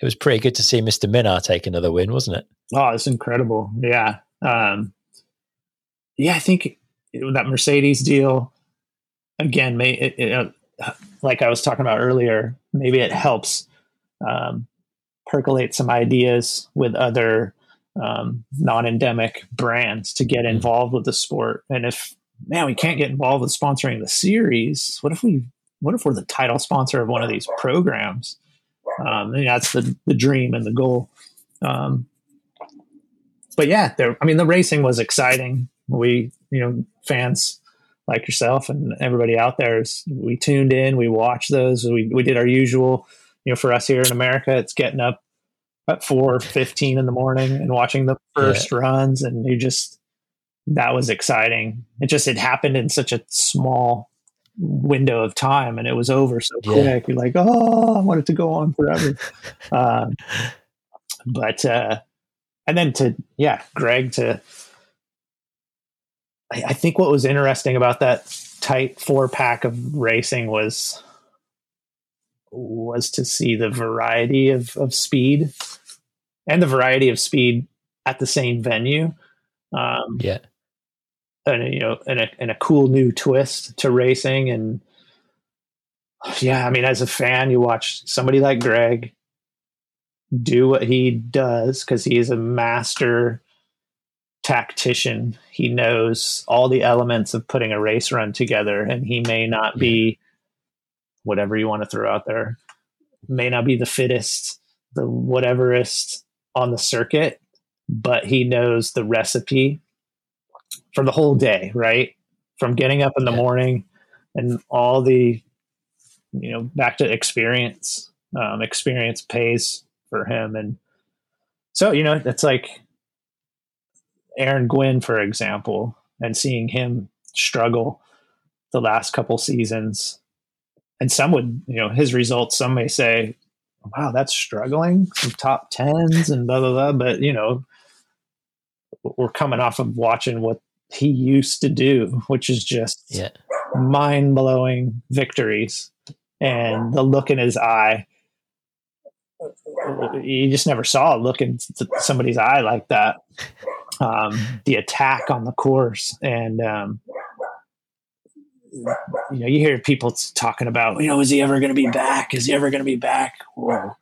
it was pretty good to see Mr. Minnaar take another win, wasn't it? Oh, it's incredible. Yeah, um, yeah. I think that Mercedes deal again, may it, it, uh, like I was talking about earlier, maybe it helps um, percolate some ideas with other um, non-endemic brands to get mm-hmm. involved with the sport. And if man, we can't get involved with sponsoring the series, what if we? What if we're the title sponsor of one of these programs? Um, that's the the dream and the goal. Um, but yeah, there. I mean, the racing was exciting. We, you know, fans like yourself and everybody out there, we tuned in, we watched those. We we did our usual. You know, for us here in America, it's getting up at four fifteen in the morning and watching the first yeah. runs, and you just that was exciting. It just it happened in such a small window of time, and it was over so quick. Yeah. You're like, oh, I want it to go on forever. um, but uh, and then to yeah, Greg to. I, I think what was interesting about that tight four pack of racing was was to see the variety of, of speed and the variety of speed at the same venue. Um, yeah. And, you know, and a, and a cool new twist to racing. And yeah, I mean, as a fan, you watch somebody like Greg do what he does because he is a master tactician. He knows all the elements of putting a race run together, and he may not be whatever you want to throw out there, may not be the fittest, the whateverest on the circuit, but he knows the recipe for the whole day, right? From getting up in the morning and all the, you know, back to experience. Um, experience pays for him. And so, you know, that's like Aaron Gwin, for example, and seeing him struggle the last couple seasons. And some would, you know, his results, some may say, wow, that's struggling, some top tens and blah, blah, blah. But, you know, we're coming off of watching what he used to do, which is just yeah. mind blowing victories. And the look in his eye, you just never saw a look in somebody's eye like that. Um, the attack on the course, and um, you know, you hear people talking about, you know, is he ever going to be back? Is he ever going to be back? Well,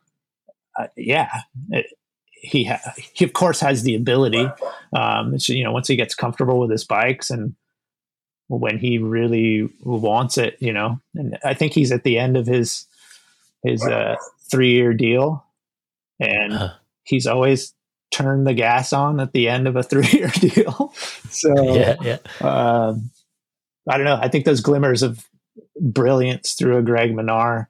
uh, yeah, it, he ha- he of course has the ability. Um, so, you know, once he gets comfortable with his bikes and when he really wants it, you know, and I think he's at the end of his his uh, three year deal, and uh-huh. he's always turned the gas on at the end of a three year deal. so yeah, yeah. Um, I don't know. I think those glimmers of brilliance through a Greg Minnaar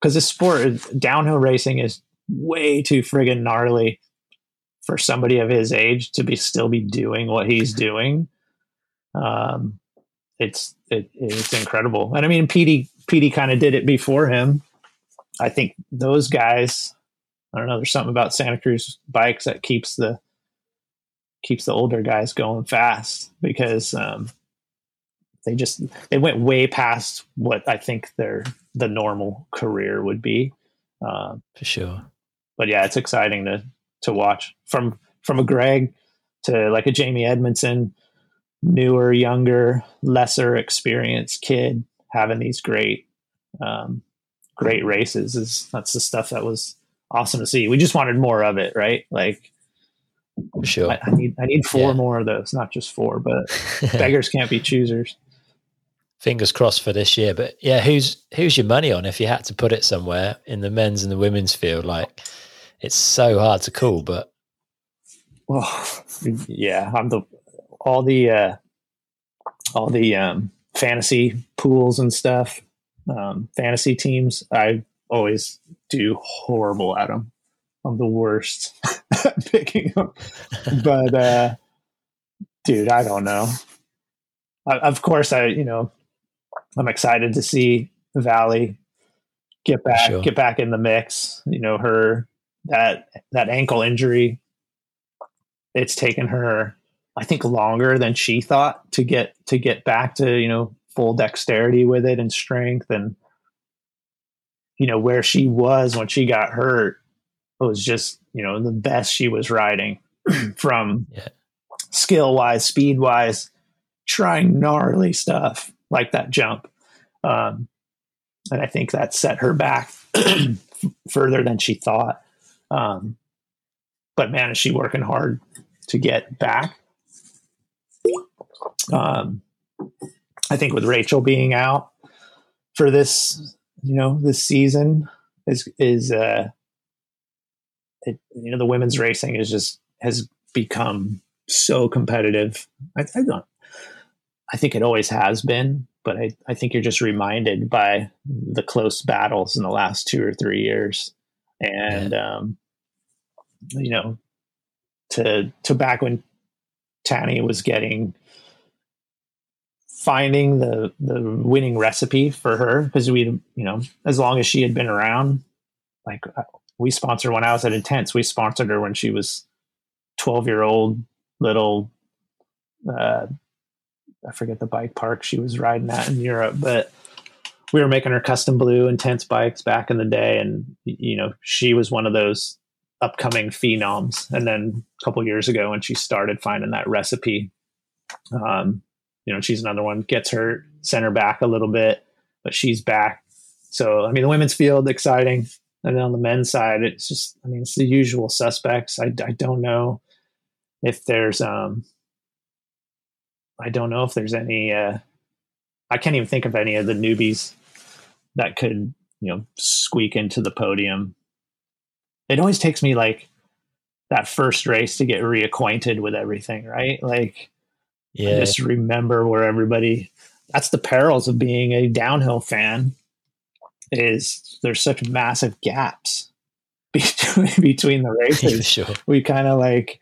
because the sport downhill racing is way too friggin' gnarly for somebody of his age to be still be doing what he's doing. Um, it's it, it's incredible, and I mean, Peaty Peaty kind of did it before him. I think those guys. I don't know. There's something about Santa Cruz bikes that keeps the keeps the older guys going fast because um, they just they went way past what I think their the normal career would be. Um, For sure. But yeah, it's exciting to to watch from from a Greg to like a Jamie Edmondson, newer, younger, lesser experienced kid having these great um, great races is that's the stuff that was awesome to see. We just wanted more of it, right? Like sure. I, I need I need four yeah. more of those, not just four, but beggars can't be choosers fingers crossed for this year. But yeah, who's who's your money on if you had to put it somewhere in the men's and the women's field? Like it's so hard to call, but oh yeah, I'm the all the uh all the um fantasy pools and stuff, um fantasy teams. I always do horrible at them. I'm the worst at picking them. But uh, dude, I don't know. I, of course, I you know I'm excited to see Vali get back sure. get back in the mix. You know her that that ankle injury. It's taken her, I think, longer than she thought to get to get back to you know full dexterity with it and strength and you know where she was when she got hurt was just you know the best she was riding from yeah. skill wise speed wise trying gnarly stuff like that jump um, and i think that set her back further than she thought um, but man is she working hard to get back um, I think with Rachel being out for this, you know, this season is is uh, it, you know, the women's racing is just has become so competitive. I, I don't. I think it always has been, but I, I think you're just reminded by the close battles in the last two or three years, and yeah. um, you know, to to back when Tahnée was getting finding the the winning recipe for her because we you know as long as she had been around like uh, we sponsored when i was at intense we sponsored her when she was 12 year old little uh i forget the bike park she was riding at in europe but we were making her custom blue intense bikes back in the day and you know she was one of those upcoming phenoms and then a couple years ago when she started finding that recipe um you know, she's another one gets hurt, center back a little bit, but she's back. So, I mean, the women's field exciting, and then on the men's side, it's just, I mean, it's the usual suspects. I, I don't know if there's, um, I don't know if there's any, uh, I can't even think of any of the newbies that could, you know, squeak into the podium. It always takes me like that first race to get reacquainted with everything, right? Like, yeah. I just remember where everybody that's the perils of being a downhill fan is there's such massive gaps between, between the races. sure. We kind of like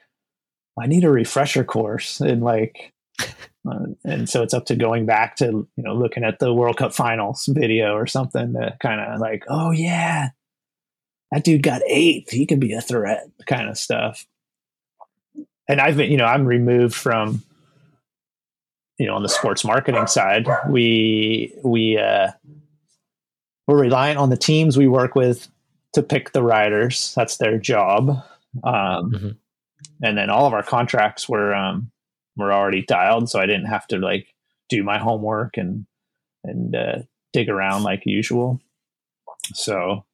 I need a refresher course and like uh, and so it's up to going back to you know looking at the World Cup finals video or something to kind of like oh yeah that dude got eighth. He could be a threat kind of stuff. And I've been you know I'm removed from you know on the sports marketing side. We we uh we're reliant on the teams we work with to pick the riders. That's their job. Um mm-hmm. and then all of our contracts were um were already dialed so i didn't have to like do my homework and and uh, dig around like usual so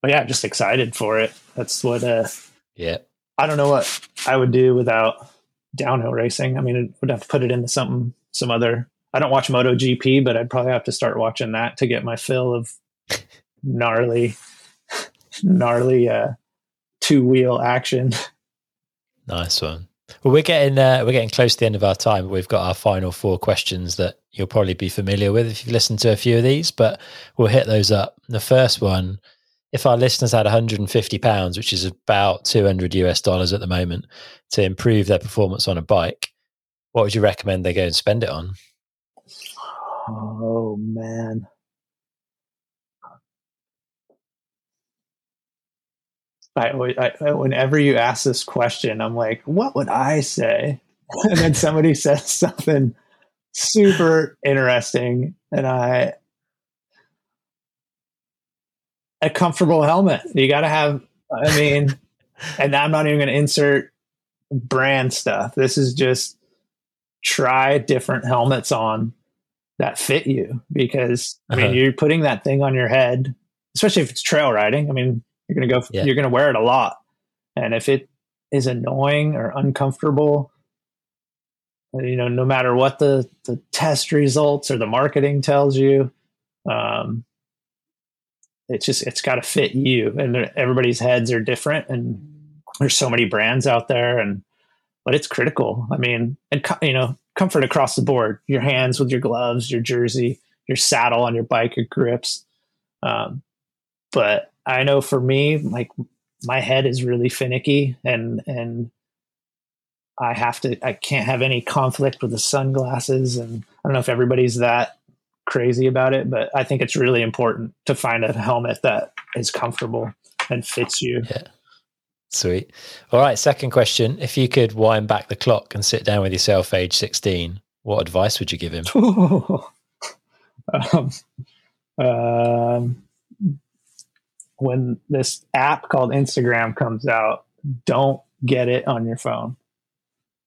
but yeah just excited for it that's what uh yeah i don't know what i would do without downhill racing. I mean, I would have to put it into something, some other. I don't watch MotoGP, but I'd probably have to start watching that to get my fill of gnarly, gnarly uh, two wheel action. Nice one. Well, we're getting uh, we're getting close to the end of our time. We've got our final four questions that you'll probably be familiar with if you've listened to a few of these, but we'll hit those up. The first one if our listeners had 150 pounds, which is about 200 US dollars at the moment, to improve their performance on a bike, what would you recommend they go and spend it on? Oh man. I, I, whenever you ask this question, I'm like, what would I say? and then somebody says something super interesting, and I a comfortable helmet. You got to have, I mean, and I'm not even going to insert brand stuff. This is just try different helmets on that fit you because I mean, uh-huh. you're putting that thing on your head, especially if it's trail riding. I mean, you're going to go, yeah. you're to wear it a lot. And if it is annoying or uncomfortable, you know, no matter what the, the test results or the marketing tells you, um, it's just it's got to fit you and everybody's heads are different and there's so many brands out there and but it's critical i mean and you know comfort across the board your hands with your gloves your jersey your saddle on your bike your grips um, but I know for me, like my head is really finicky and and I have to I can't have any conflict with the sunglasses and I don't know if everybody's that crazy about it, but I think it's really important to find a helmet that is comfortable and fits you. Yeah. Sweet. All right, second question. If you could wind back the clock and sit down with yourself age 16, what advice would you give him? um, um, when this app called Instagram comes out, don't get it on your phone.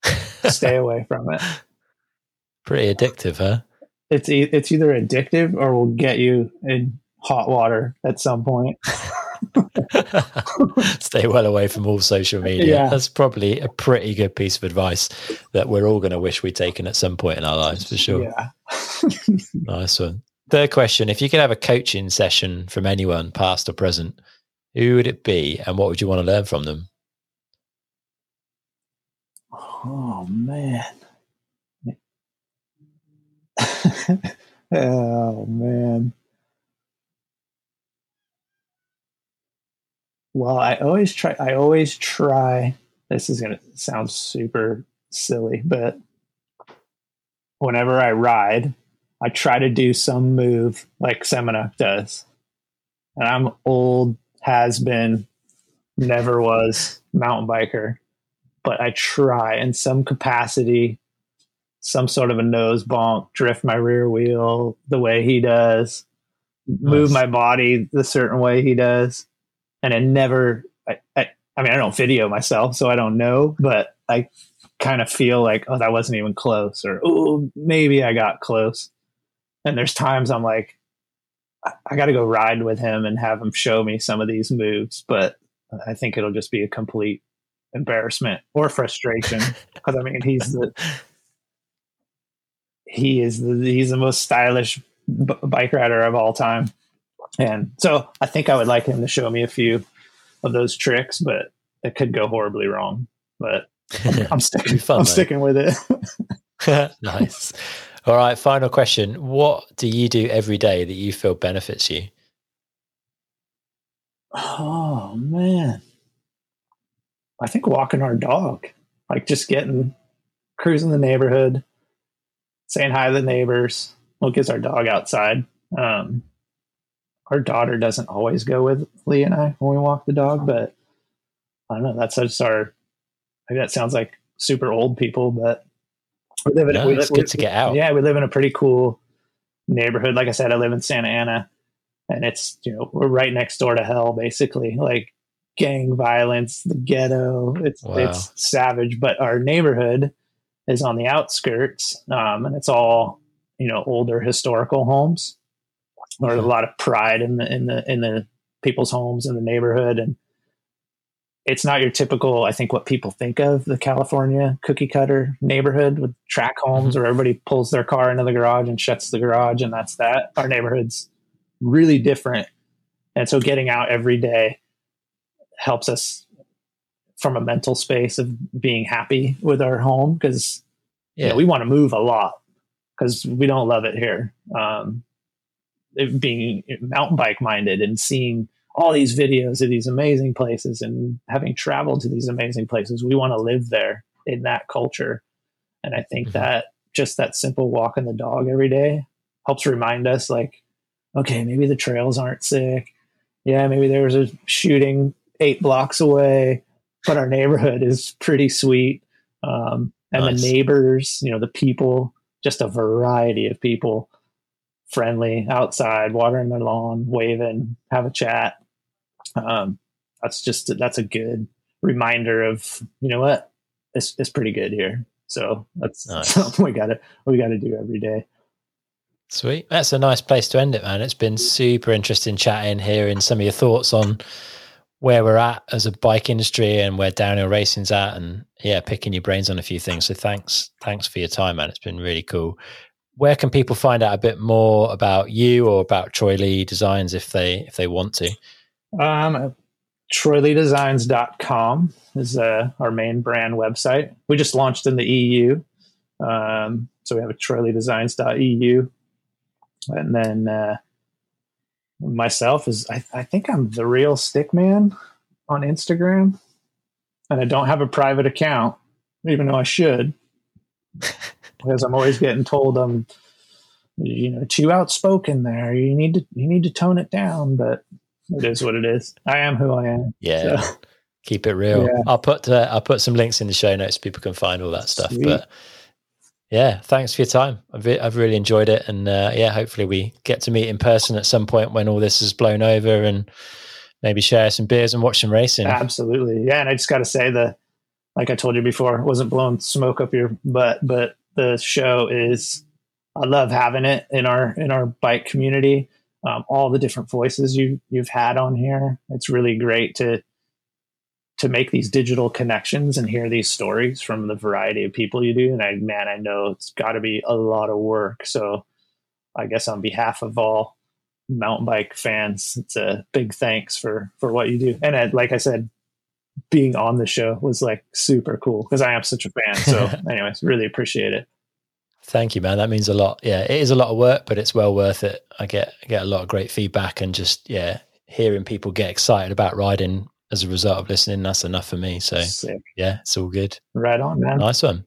Stay away from it. Pretty addictive, huh? It's e- it's either addictive or will get you in hot water at some point. Stay well away from all social media. Yeah. That's probably a pretty good piece of advice that we're all going to wish we'd taken at some point in our lives for sure. Yeah. nice one. Third question If you could have a coaching session from anyone, past or present, who would it be and what would you want to learn from them? Oh, man. oh, man. Well, I always try, I always try, this is going to sound super silly, but whenever I ride, I try to do some move like Semenuk does. And I'm old, has been, never was mountain biker, but I try in some capacity, some sort of a nose bonk, drift my rear wheel the way he does, nice. move my body the certain way he does. And it never, I, I, I mean, I don't video myself, so I don't know, but I kind of feel like, oh, that wasn't even close, or oh, maybe I got close. And there's times I'm like, I, I got to go ride with him and have him show me some of these moves, but I think it'll just be a complete embarrassment or frustration because I mean he's the he is the he's the most stylish b- bike rider of all time, and so I think I would like him to show me a few of those tricks, but it could go horribly wrong. But I'm sticking. Fun, I'm sticking with it. nice. All right, final question. What do you do every day that you feel benefits you? Oh, man. I think walking our dog, like just getting, cruising the neighborhood, saying hi to the neighbors. Well, gets our dog outside. Um, our daughter doesn't always go with Lee and I when we walk the dog, but I don't know. That's just our, maybe that sounds like super old people, but we live in. No, we, it's we, good to get out. Yeah, we live in a pretty cool neighborhood. Like I said, I live in Santa Ana, and it's you know we're right next door to hell, basically. Like gang violence, the ghetto. It's wow. it's savage. But our neighborhood is on the outskirts, um, and it's all you know older historical homes. There's a lot of pride in the in the in the people's homes in the neighborhood, and it's not your typical, I think, what people think of the California cookie cutter neighborhood with track homes mm-hmm. where everybody pulls their car into the garage and shuts the garage, and that's that. Our neighborhood's really different. And so getting out every day helps us from a mental space of being happy with our home because yeah. You know, we want to move a lot because we don't love it here. Um, it being mountain bike minded and seeing all these videos of these amazing places and having traveled to these amazing places, we want to live there in that culture. And I think mm-hmm. that just that simple walking the dog every day helps remind us like, okay, maybe the trails aren't sick. Yeah, maybe there's a shooting eight blocks away, but our neighborhood is pretty sweet. Um, and nice. the neighbors, you know, the people, just a variety of people friendly outside, watering their lawn, waving, have a chat um, that's just that's a good reminder of you know what it's it's pretty good here. So that's nice. something we got to we got to do every day. Sweet. That's a nice place to end it, man. It's been super interesting chatting, hearing some of your thoughts on where we're at as a bike industry and where downhill racing's at, and yeah, picking your brains on a few things. So thanks, thanks for your time, man. It's been really cool. Where can people find out a bit more about you or about Troy Lee Designs if they if they want to? Um, TroyLeeDesigns.com is uh, our main brand website. We just launched in the EU. Um, so we have a TroyLeeDesigns.eu. And then uh, myself is I, I think I'm the real stick man on Instagram. And I don't have a private account, even though I should. because I'm always getting told I'm you know too outspoken there. You need to you need to tone it down, but it is what it is. I am who I am. Yeah. So. Keep it real. Yeah. I'll put uh, I'll put some links in the show notes. So people can find all that stuff. Sweet. But yeah, thanks for your time. I've, I've really enjoyed it, and uh, yeah, hopefully we get to meet in person at some point when all this is blown over, and maybe share some beers and watch some racing. Absolutely, yeah. And I just got to say that, like I told you before, wasn't blowing smoke up your butt, but the show is. I love having it in our in our bike community. Um, all the different voices you you've had on here. It's really great to to make these digital connections and hear these stories from the variety of people you do. And I, man, I know it's got to be a lot of work. So I guess on behalf of all mountain bike fans, it's a big thanks for, for what you do. And like I said, being on the show was like super cool because I am such a fan. So anyways, really appreciate it. Thank you, man. That means a lot. Yeah, it is a lot of work, but it's well worth it. I get I get a lot of great feedback and just yeah, hearing people get excited about riding as a result of listening. That's enough for me. So Sick. yeah, it's all good. Right on, man. Nice one.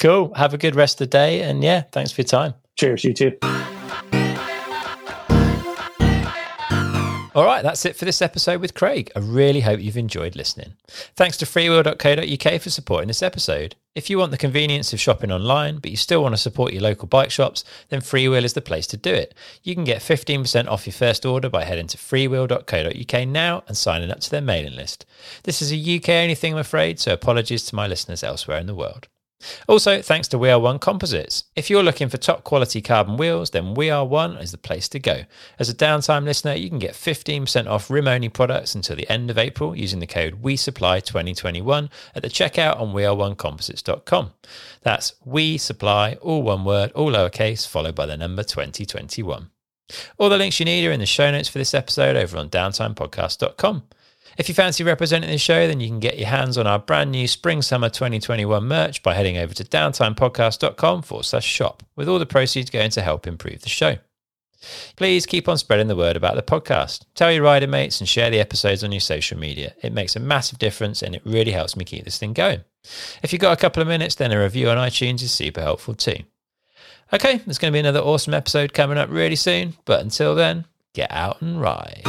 Cool. Have a good rest of the day. And yeah, thanks for your time. Cheers. You too. All right, that's it for this episode with Craig. I really hope you've enjoyed listening. Thanks to freewheel.co.uk for supporting this episode. If you want the convenience of shopping online, but you still want to support your local bike shops, then Freewheel is the place to do it. You can get 15% off your first order by heading to freewheel.co.uk now and signing up to their mailing list. This is a UK only thing, I'm afraid, so apologies to my listeners elsewhere in the world. Also, thanks to We Are One Composites. If you're looking for top quality carbon wheels, then We Are One is the place to go. As a downtime listener, you can get 15% off rim only products until the end of April using the code WeSupply2021 at the checkout on weareonecomposites.com. That's We Supply, all one word, all lowercase, followed by the number 2021. All the links you need are in the show notes for this episode over on downtimepodcast.com. If you fancy representing the show, then you can get your hands on our brand new Spring Summer 2021 merch by heading over to downtimepodcast.com forward slash shop, with all the proceeds going to help improve the show. Please keep on spreading the word about the podcast. Tell your rider mates and share the episodes on your social media. It makes a massive difference and it really helps me keep this thing going. If you've got a couple of minutes, then a review on iTunes is super helpful too. Okay, there's going to be another awesome episode coming up really soon, but until then, get out and ride.